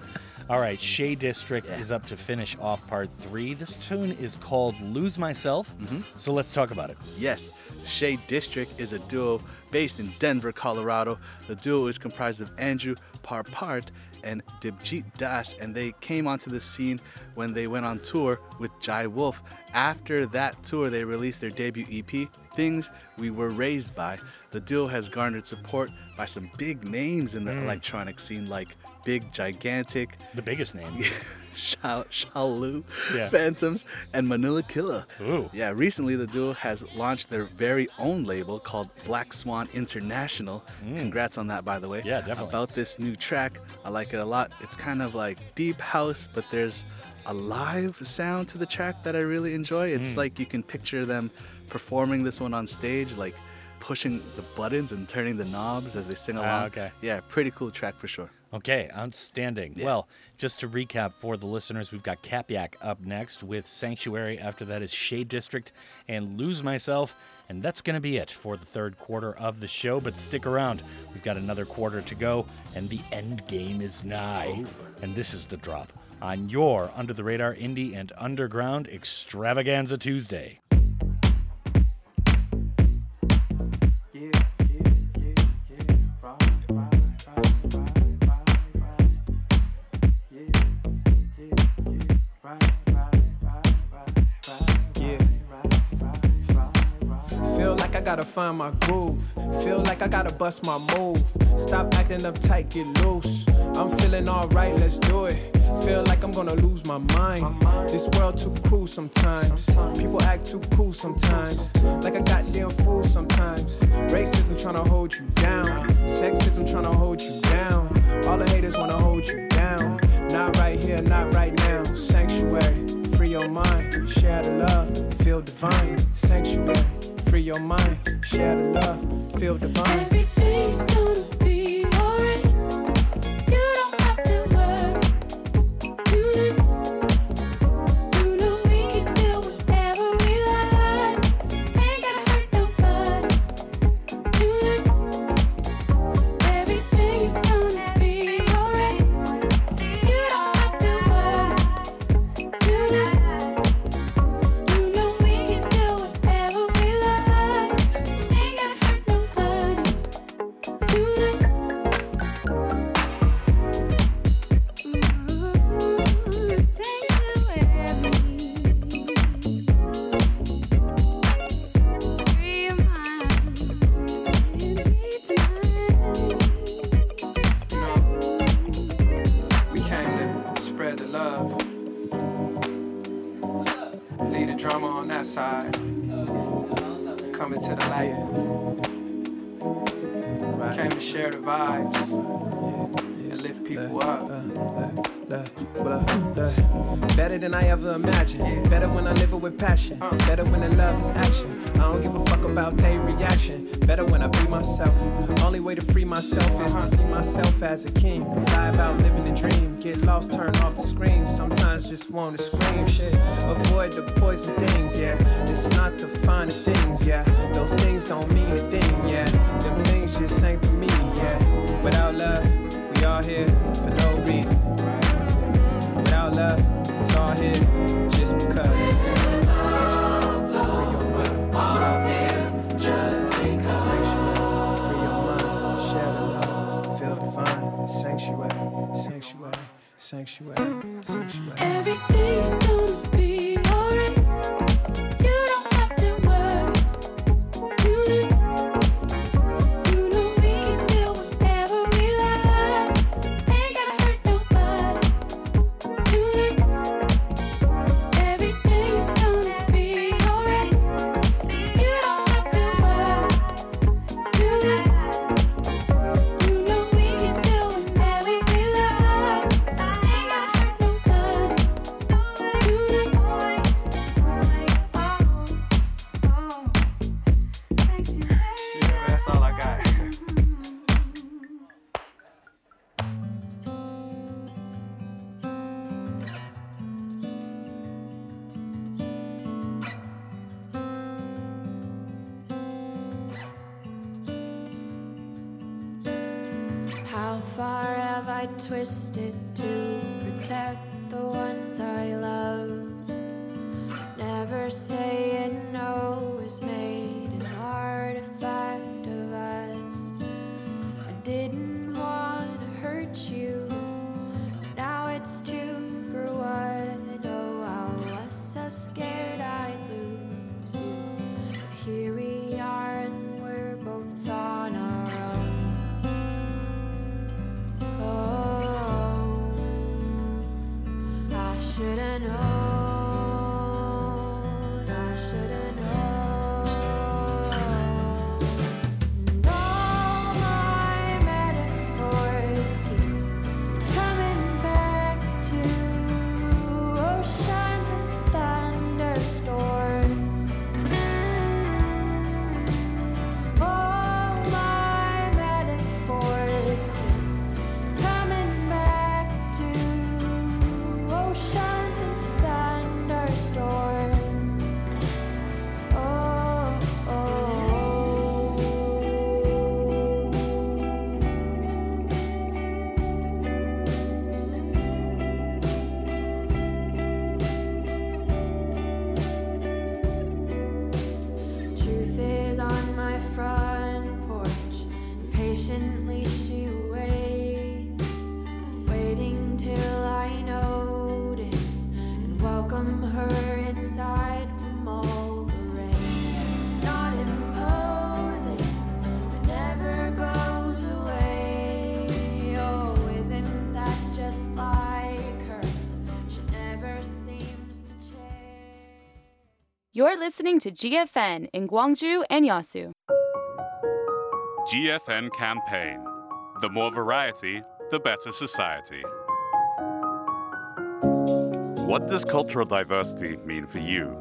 All right, Shae District is up to finish off part three. This tune is called Lose Myself. Mm-hmm. So let's talk about it. Yes, Shae District is a duo based in Denver, Colorado. The duo is comprised of Andrew Parpart and Dibjit Das, and they came onto the scene when they went on tour with Jai Wolf. After that tour, they released their debut EP, Things We Were Raised By. The duo has garnered support by some big names in the Mm. electronic scene, like Big Gigantic, The biggest name. Shao, Shallou, Yeah. Phantoms, and Manila Killa. Ooh. Yeah, recently the duo has launched their very own label called Black Swan International. Congrats on that, by the way. Mm. Yeah, definitely. About this new track, I like it a lot. It's kind of like deep house, but there's a live sound to the track that I really enjoy. It's Mm. like you can picture them performing this one on stage, like pushing the buttons and turning the knobs as they sing Ah, along. okay. Yeah, pretty cool track for sure. Okay, outstanding. Well, just to recap for the listeners, we've got CAPYAC up next with Sanctuary. After that is Shae District and Lose Myself. And that's going to be it for the third quarter of the show. But stick around. We've got another quarter to go, and the end game is nigh. Oh. And this is the drop on your Under the Radar Indie and Underground Extravaganza Tuesday. Gotta find my groove. Feel like I gotta bust my move. Stop acting uptight, get loose. I'm feeling alright, let's do it. Feel like I'm gonna lose my mind. This world too cruel sometimes. People act too cool sometimes. Like a goddamn fool sometimes. Racism tryna hold you down. Sexism tryna hold you down. All the haters wanna hold you down. Not right here, not right now. Sanctuary, free your mind. Share the love, feel divine. Sanctuary, free your mind. Share the love, feel divine. Everything's gonna listening to GFN in Gwangju and Yasu. GFN campaign. The more variety, the better society. What does cultural diversity mean for you?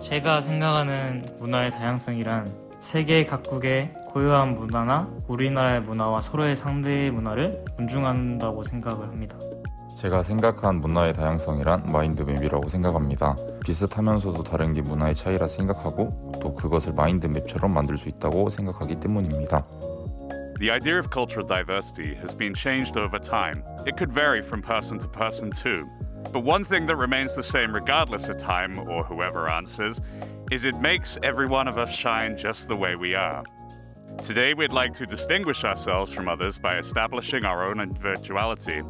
제가 생각하는 문화의 다양성이란 세계 각국의 고유한 문화나 우리나라의 문화와 서로의 상대의 문화를 존중한다고 생각을 합니다. 제가 생각한 문화의 다양성이란 마인드맵이라고 생각합니다. 비슷하면서도 다른 게 문화의 차이라 생각하고 또 그것을 마인드맵처럼 만들 수 있다고 생각하기 때문입니다. The idea of cultural diversity has been changed over time. It could vary from person to person too. But one thing that remains the same regardless of time or whoever answers is it makes every one of us shine just the way we are. Today, we'd like to distinguish ourselves from others by establishing our own individuality.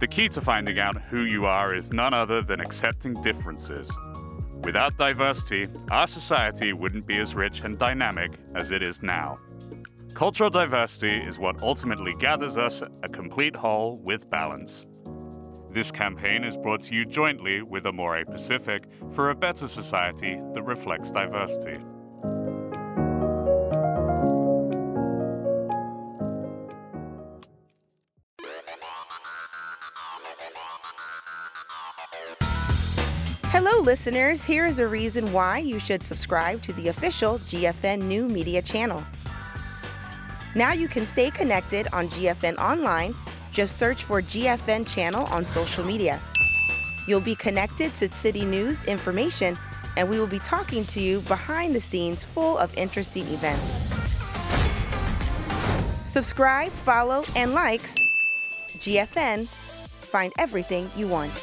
The key to finding out who you are is none other than accepting differences. Without diversity, our society wouldn't be as rich and dynamic as it is now. Cultural diversity is what ultimately gathers us a complete whole with balance. This campaign is brought to you jointly with Amore Pacific for a better society that reflects diversity. Hello, listeners. Here is a reason why you should subscribe to the official GFN New Media channel. Now you can stay connected on GFN Online. Just search for GFN channel on social media. You'll be connected to city news information, and we will be talking to you behind the scenes full of interesting events. Subscribe, follow, and likes GFN. Find everything you want.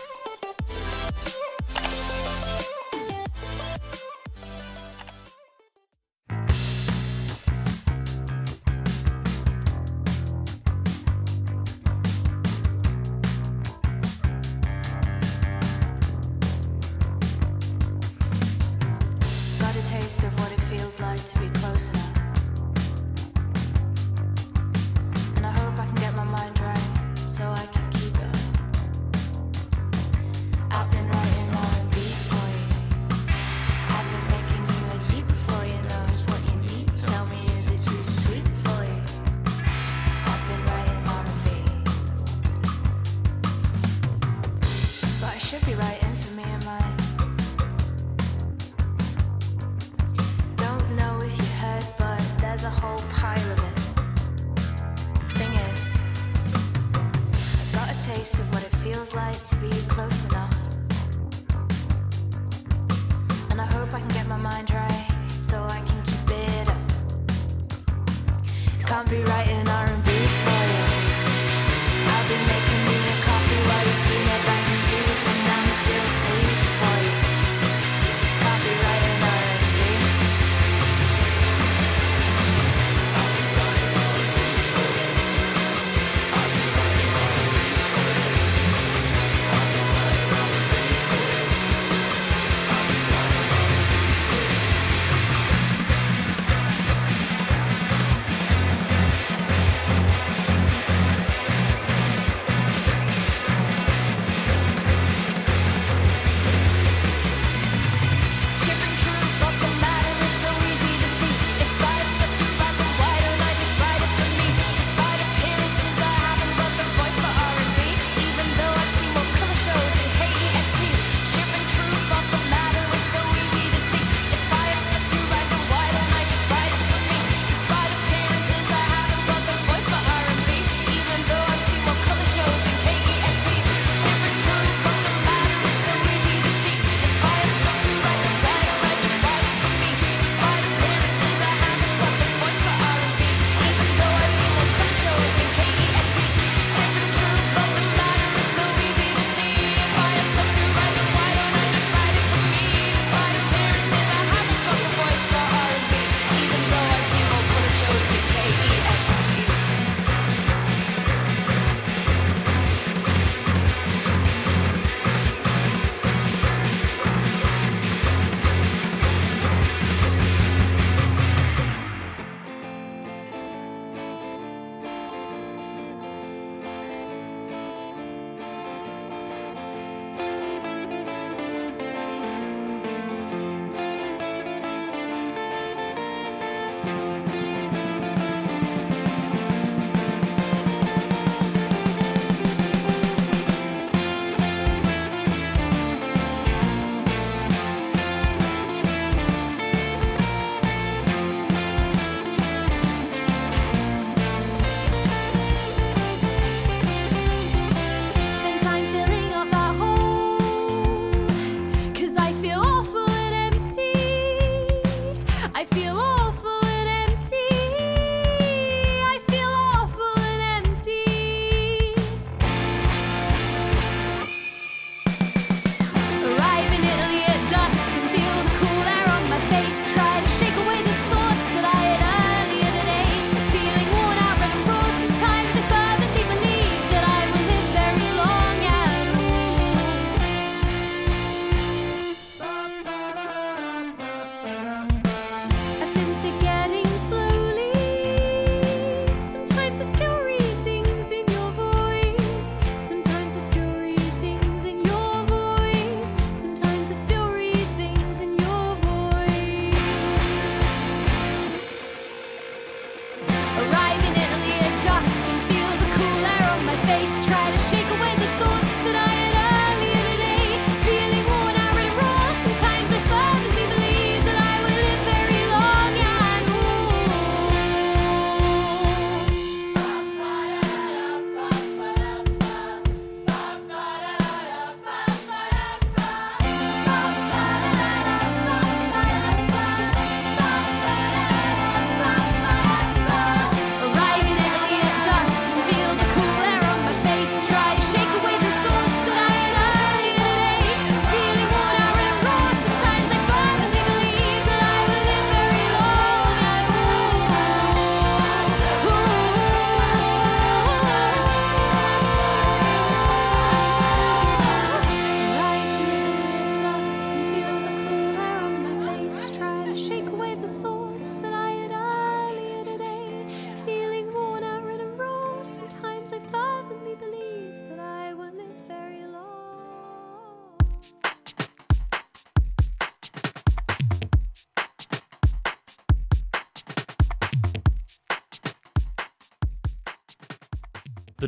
my mind right so I can keep it up. Can't be writing.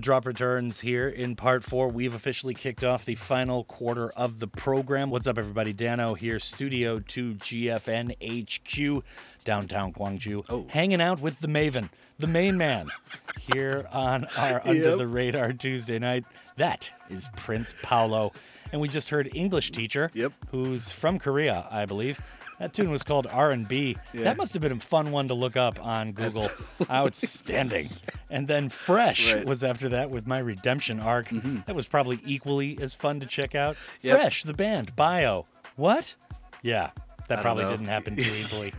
Drop returns here in part four. We've officially kicked off the final quarter of the program. What's up, everybody? Dano here, Studio 2 GFN HQ, downtown Gwangju, Oh. hanging out with the Maven, the main man, here on our Under Yep. the Radar Tuesday night. That is Prince Paolo. And we just heard English teacher, Yep. who's from Korea, I believe. That tune was called R&B. Yeah. That must have been a fun one to look up on Google. Outstanding. And then Fresh Right. Mm-hmm. was after that with my redemption arc. That was probably equally as fun to check out. Yep. Fresh, the band, Bio. What? Yeah, that probably know. didn't happen too easily.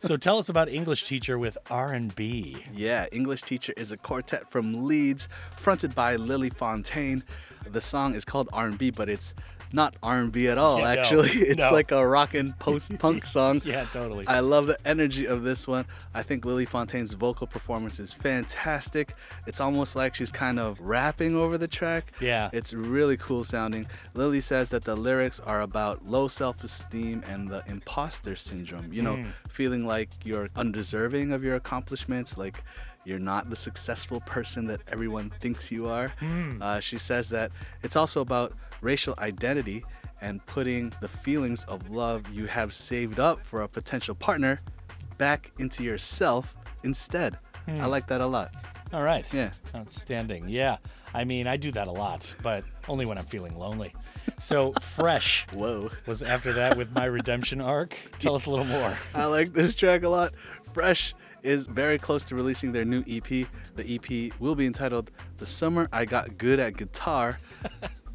so tell us about English teacher with R&B. Yeah, English Teacher is a quartet from Leeds, fronted by Lily Fontaine. The song is called R&B, but it's not R&B at all. Yeah, no, actually, it's no. like a rockin' post-punk song. Yeah, totally. I love the energy of this one. I think Lily Fontaine's vocal performance is fantastic. It's almost like she's kind of rapping over the track. Yeah. It's really cool sounding. Lily says that the lyrics are about low self esteem and the imposter syndrome. You know, Mm. feeling like you're undeserving of your accomplishments, like you're not the successful person that everyone thinks you are. Mm. Uh, she says that it's also about racial identity and putting the feelings of love you have saved up for a potential partner back into yourself instead. I Hmm. like that a lot. All right. Yeah. Outstanding. Yeah. I mean, I do that a lot, but only when I'm feeling lonely. So Fresh Whoa. was after that with my redemption arc. Tell us a little more. I like this track a lot. Fresh is very close to releasing their new EP. The EP will be entitled The Summer I Got Good at Guitar.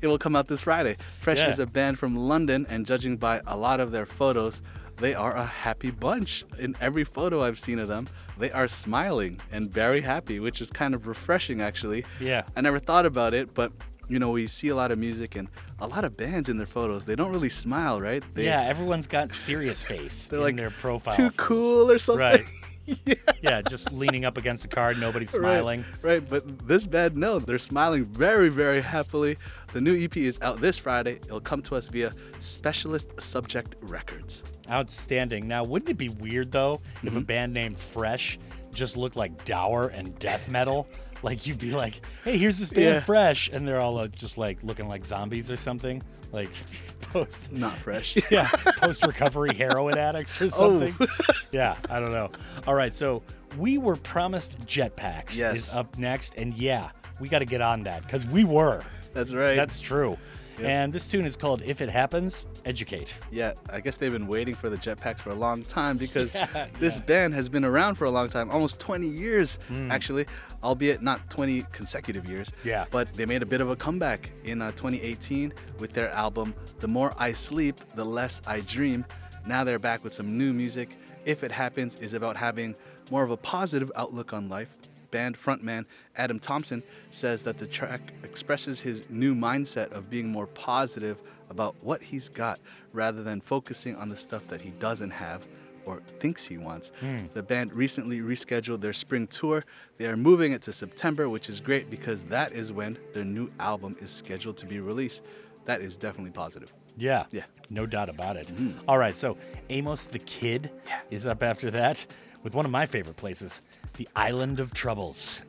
It will come out this Friday. Fresh Yeah. is a band from London, and judging by a lot of their photos, they are a happy bunch. In every photo I've seen of them, they are smiling and very happy, which is kind of refreshing actually. Yeah. I never thought about it, but you know, we see a lot of music and a lot of bands in their photos. They don't really smile, right? They, yeah, everyone's got serious face They're in like their profile. too cool or something. Right. yeah. just leaning up against a card, nobody's smiling. Right, right, but this band, no, they're smiling very, very happily. The new EP is out this Friday. It'll come to us via Specialist Subject Records. Outstanding. Now, wouldn't it be weird though if Mm-hmm. a band named Fresh just looked like dour and death metal? like you'd be like, "Hey, here's this band Yeah. Fresh," and they're all uh, just like looking like zombies or something, like post Not fresh. yeah, post recovery heroin addicts or Oh. something. yeah, I don't know. All right, so we were promised jetpacks Yes. is up next, and yeah, we got to get on that because we were. That's right. That's true. Yep. And this tune is called "If It Happens, Educate." Yeah, I guess they've been waiting for the jetpacks for a long time because Yeah, this band has been around for a long time, almost 20 years Hmm. actually, albeit not 20 consecutive years. Yeah. But they made a bit of a comeback in uh, 2018 with their album The More I Sleep, The Less I Dream. Now they're back with some new music. If It Happens is about having more of a positive outlook on life. Band frontman Adam Thompson says that the track expresses his new mindset of being more positive about what he's got rather than focusing on the stuff that he doesn't have or thinks he wants. Hmm. The band recently rescheduled their spring tour. They are moving it to September, which is great because that is when their new album is scheduled to be released. That is definitely positive. Yeah. Yeah. No doubt about it. Mhm. All right, so Amos the Kid is up after that with one of my favorite places, the Island of Troubles.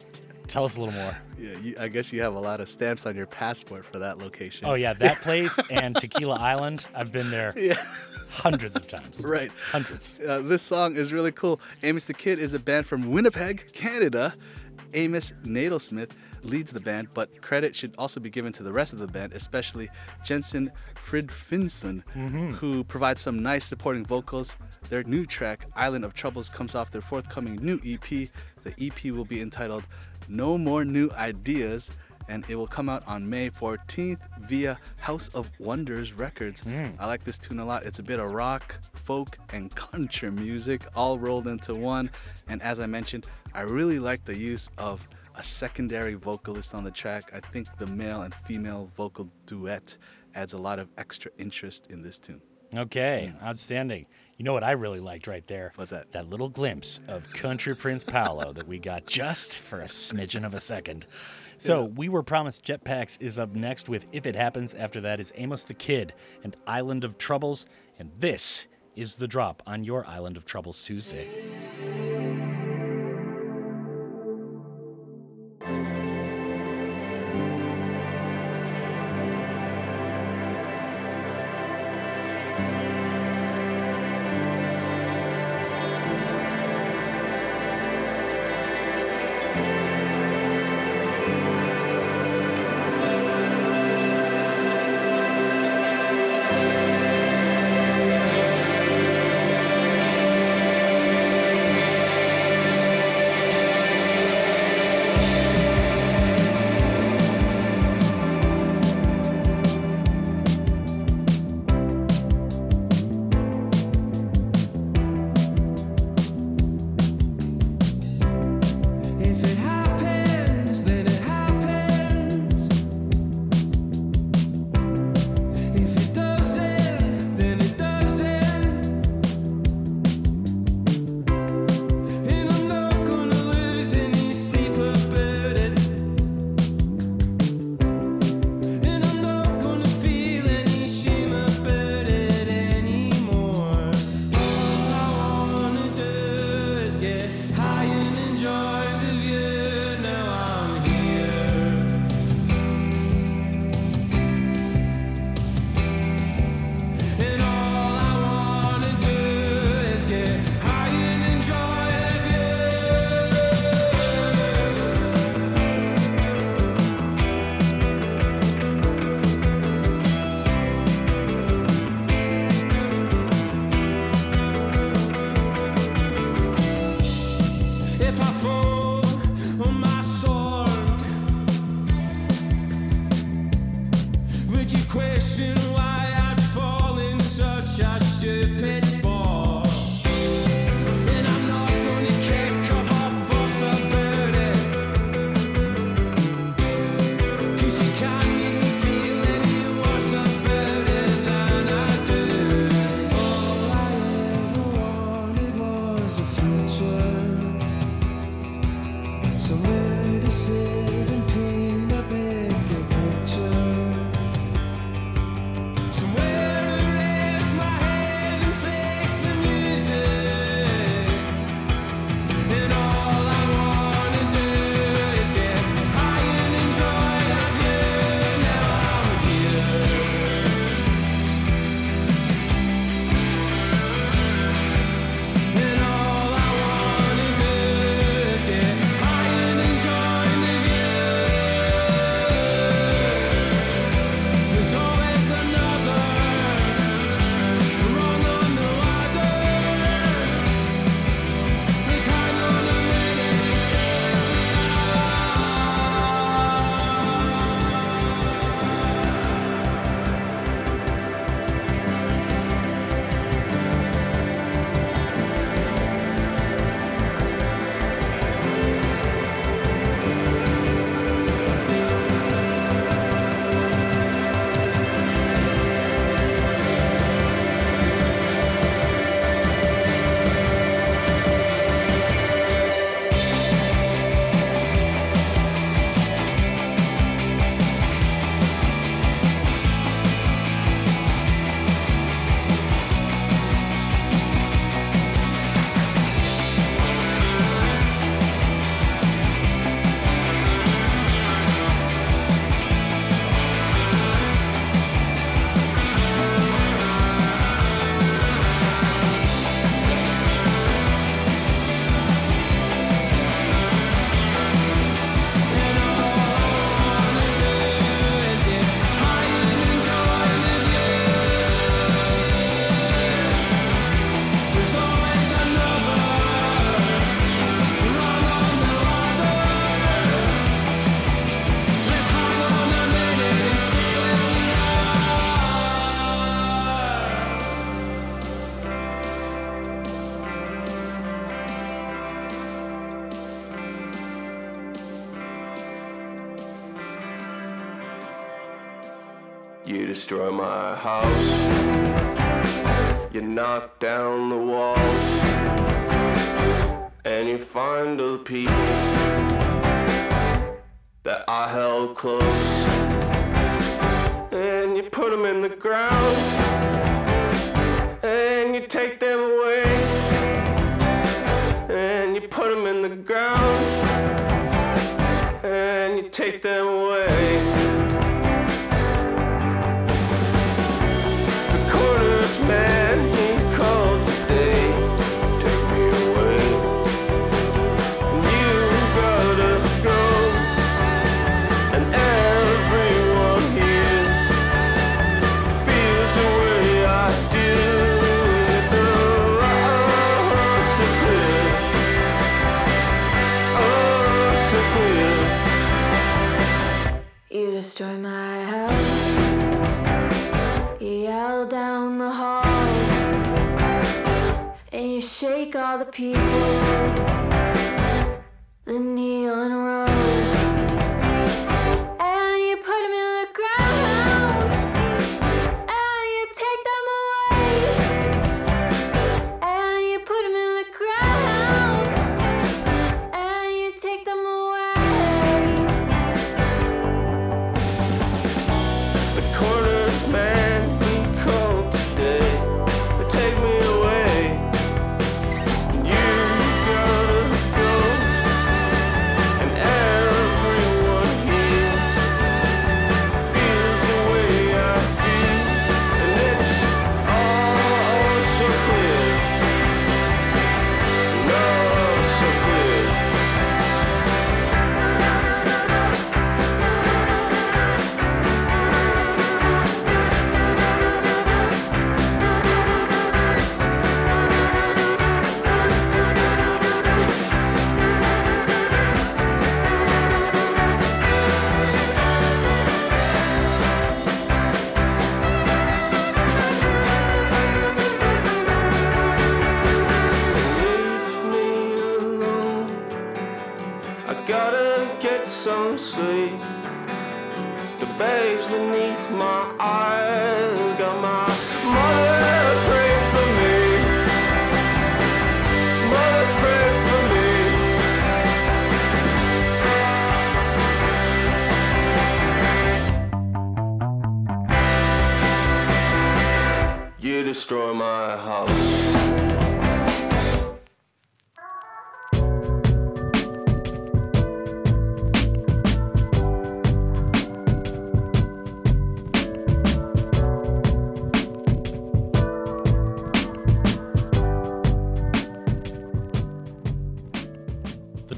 Tell us a little more. Yeah, you, I guess you have a lot of stamps on your passport for that location. Oh, yeah, that place and Tequila Island. I've been there Yeah. hundreds of times. Right. Hundreds. Uh, this song is really cool. Amos the Kid is a band from Winnipeg, Canada. Amos Nadelsmith leads the band, but credit should also be given to the rest of the band, especially Jensen Fridfinson, Mhm. who provides some nice supporting vocals. Their new track, Island of Troubles, comes off their forthcoming new EP. The EP will be entitled No More New Ideas, and it will come out on May 14th via House of Wonders Records. Hmm. I like this tune a lot. It's a bit of rock, folk, and country music all rolled into one. And as I mentioned, I really like the use of a secondary vocalist on the track. I think the male and female vocal duet adds a lot of extra interest in this tune. Okay, hmm. outstanding. You know what I really liked right there? What's that? That little glimpse of Country Prince Paolo that we got just for a smidgen of a second. So we were promised Jetpacks is up next with If It Happens. After that is Amos the Kid and Island of Troubles. And this is the drop on your Island of Troubles Tuesday.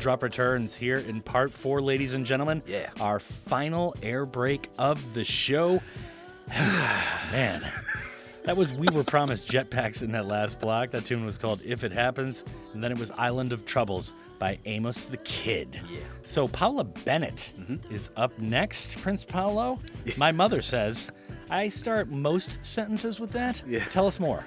Drop returns here in part four, ladies and gentlemen. Yeah. Our final air break of the show. Man, that was We Were Promised Jetpacks in that last block. That tune was called If It Happens. And then it was Island of Troubles by Amos the Kid. Yeah. So Paola Bennet mm-hmm. is up next, Prince Paolo. My mother says I start most sentences with that. Yeah. Tell us more.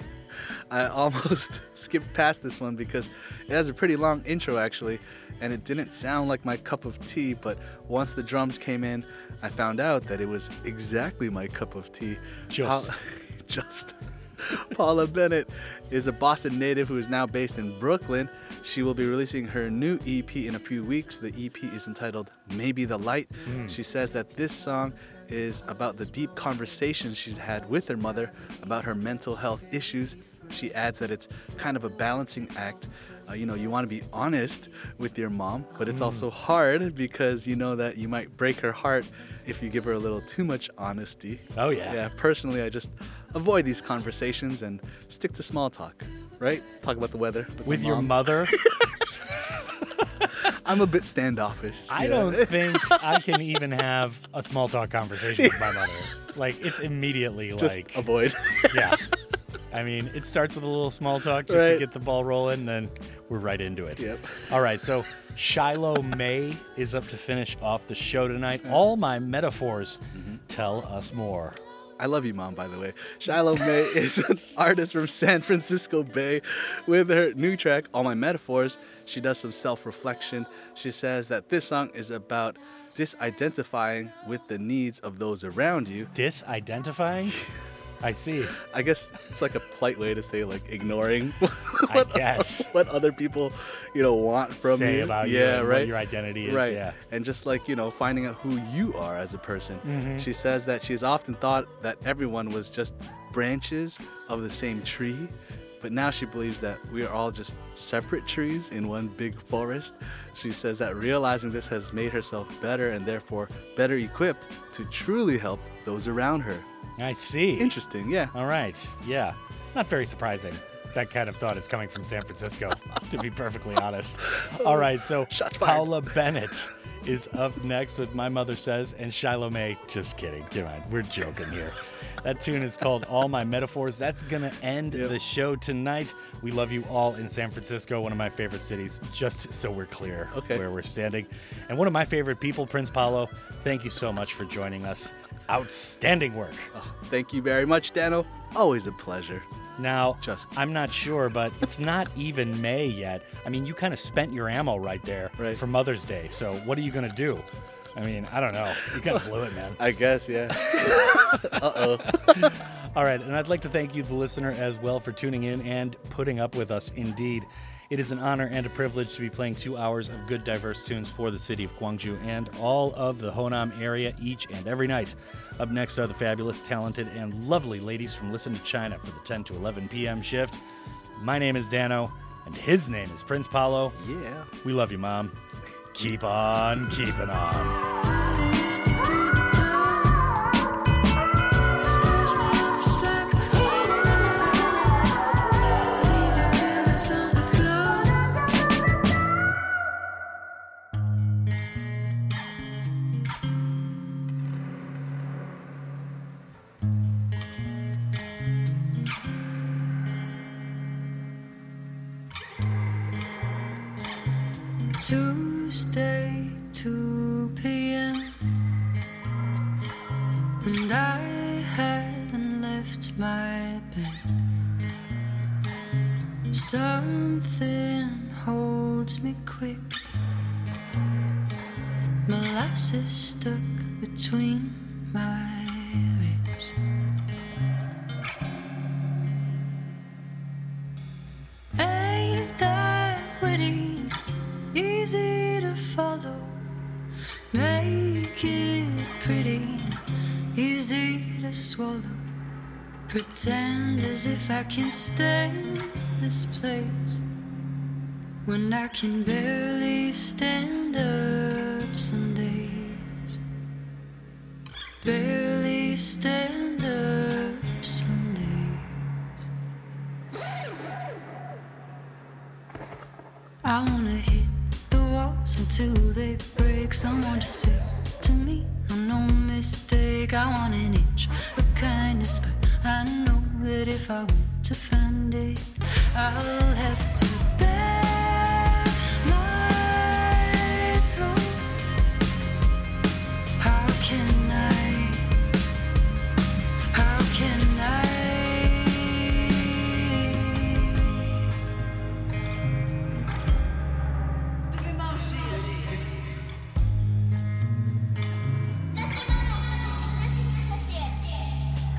I almost skipped past this one because it has a pretty long intro actually, and it didn't sound like my cup of tea. But once the drums came in, I found out that it was exactly my cup of tea. Just. Paul- just. Paola Bennet is a Boston native who is now based in Brooklyn. She will be releasing her new EP in a few weeks. The EP is entitled Maybe the Light. Mm. She says that this song is about the deep conversations she's had with her mother about her mental health issues. She adds that it's kind of a balancing act. Uh, you know, you want to be honest with your mom, but it's Mm. also hard because you know that you might break her heart if you give her a little too much honesty. Oh, yeah. Yeah, personally, I just avoid these conversations and stick to small talk, right? Talk about the weather with, With your mother? I'm a bit standoffish. I yeah. don't think I can even have a small talk conversation with my mother. Like it's immediately Just like avoid. yeah. I mean, it starts with a little small talk just to get the ball rolling, and then we're right into it. Yep. All right, so Shiloh Mae is up to finish off the show tonight. All my metaphors mm-hmm. tell us more. I love you, mom, by the way. Shiloh Mae is an artist from San Francisco Bay. With her new track, All My Metaphors, she does some self reflection. She says that this song is about disidentifying with the needs of those around you. Disidentifying? I see. I guess it's like a polite way to say like ignoring I guess. what other people, you know, want from Say you. about you yeah, what right. your identity is, Right. yeah. And just like, you know, finding out who you are as a person. Mhm. She says that she's often thought that everyone was just branches of the same tree, but now she believes that we are all just separate trees in one big forest. She says that realizing this has made herself better and therefore better equipped to truly help those around her. I see. Interesting, yeah. All right. Yeah. Not very surprising. That kind of thought is coming from San Francisco, to be perfectly honest. All right, so Paola Bennet is up next with My Mother Says, and Shiloh Mae. Just kidding. Come on, we're joking here. That tune is called All My Metaphors. That's going to end the show tonight. We love you all in San Francisco, one of my favorite cities, just so we're clear okay. where we're standing. And one of my favorite people, Prince Paolo, thank you so much for joining us. Outstanding work. Oh, thank you very much, Dano. Always a pleasure. Now, just I'm not sure, but it's not even May yet. I mean, you kind of spent your ammo right there for Mother's Day. So what are you gonna do? I mean, I don't know. You kind of blew it, man. I guess, yeah. uh oh. All right, and I'd like to thank you, the listener, as well for tuning in and putting up with us. Indeed, it is an honor and a privilege to be playing two hours of good, diverse tunes for the city of Gwangju and all of the Honam area each and every night. Up next are the fabulous, talented, and lovely ladies from Listen to China for the 10 to 11 p.m. shift. My name is Dano, and his name is Prince Paolo. Yeah. We love you, Mom. Keep on keeping on. Can stay in this place when I can barely stand up some days. Barely stand up some days. I wanna hit the walls until they break. Someone to say to me, I'm no mistake. I want an inch of kindness, but I know that if I want to find it, I'll have to bear my throne. How can I? How can I?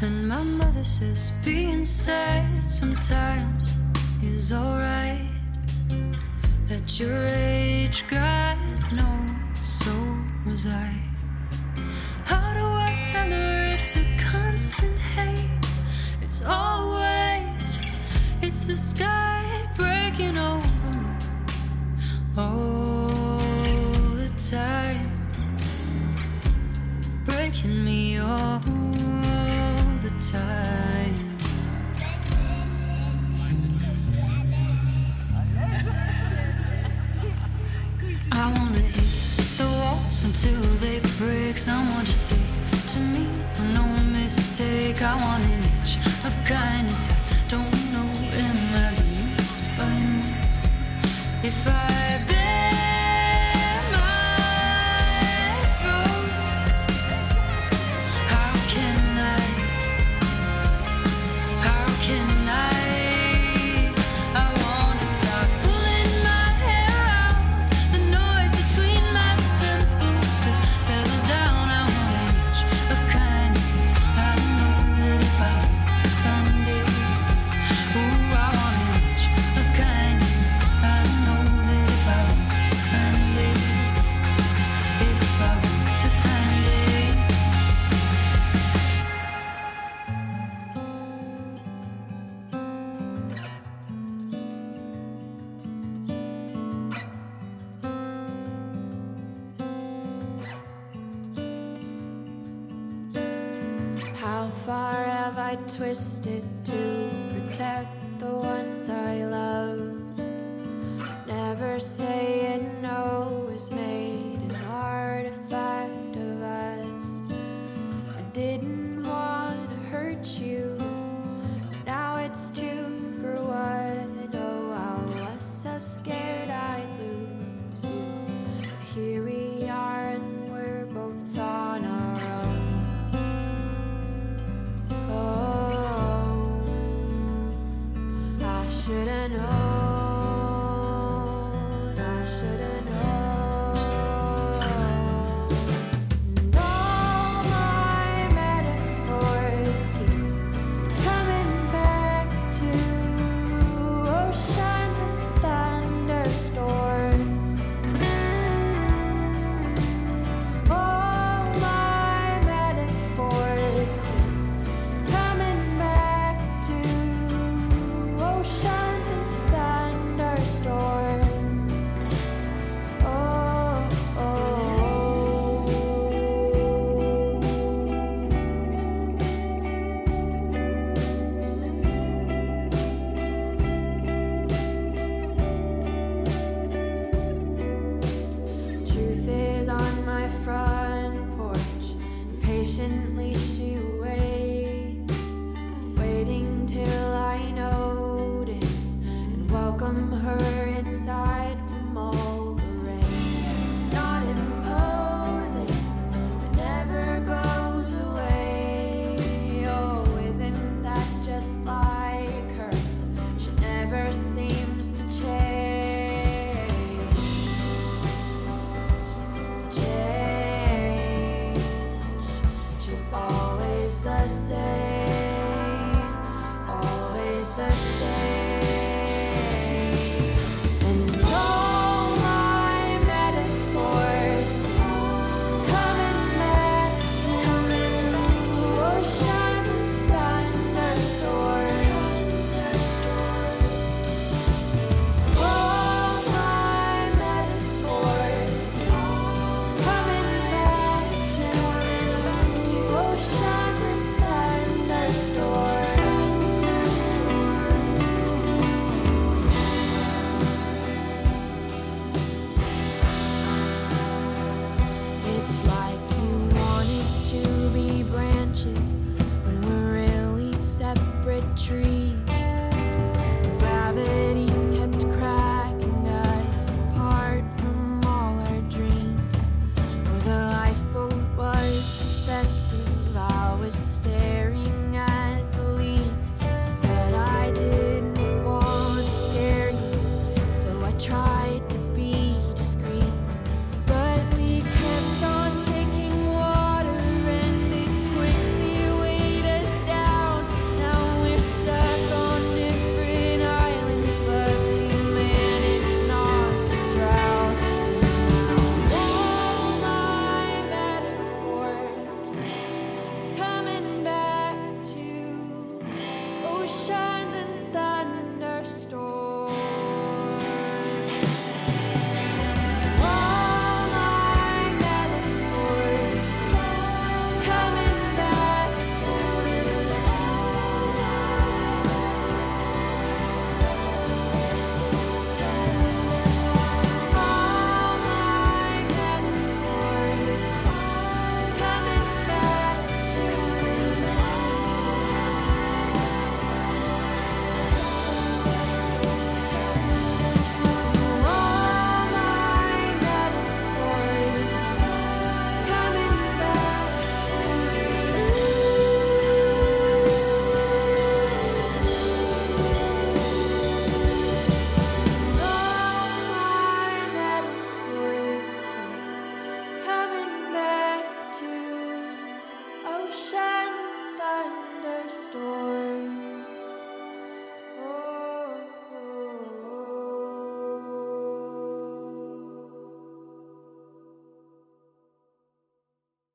And my mother says be sad sometimes is alright. At your age, God knows, so was I. How do I tell her it's a constant haze? It's always, it's the sky breaking over me all the time, breaking me all the time. Until they break. Someone to say to me, no mistake. I want an inch of kindness.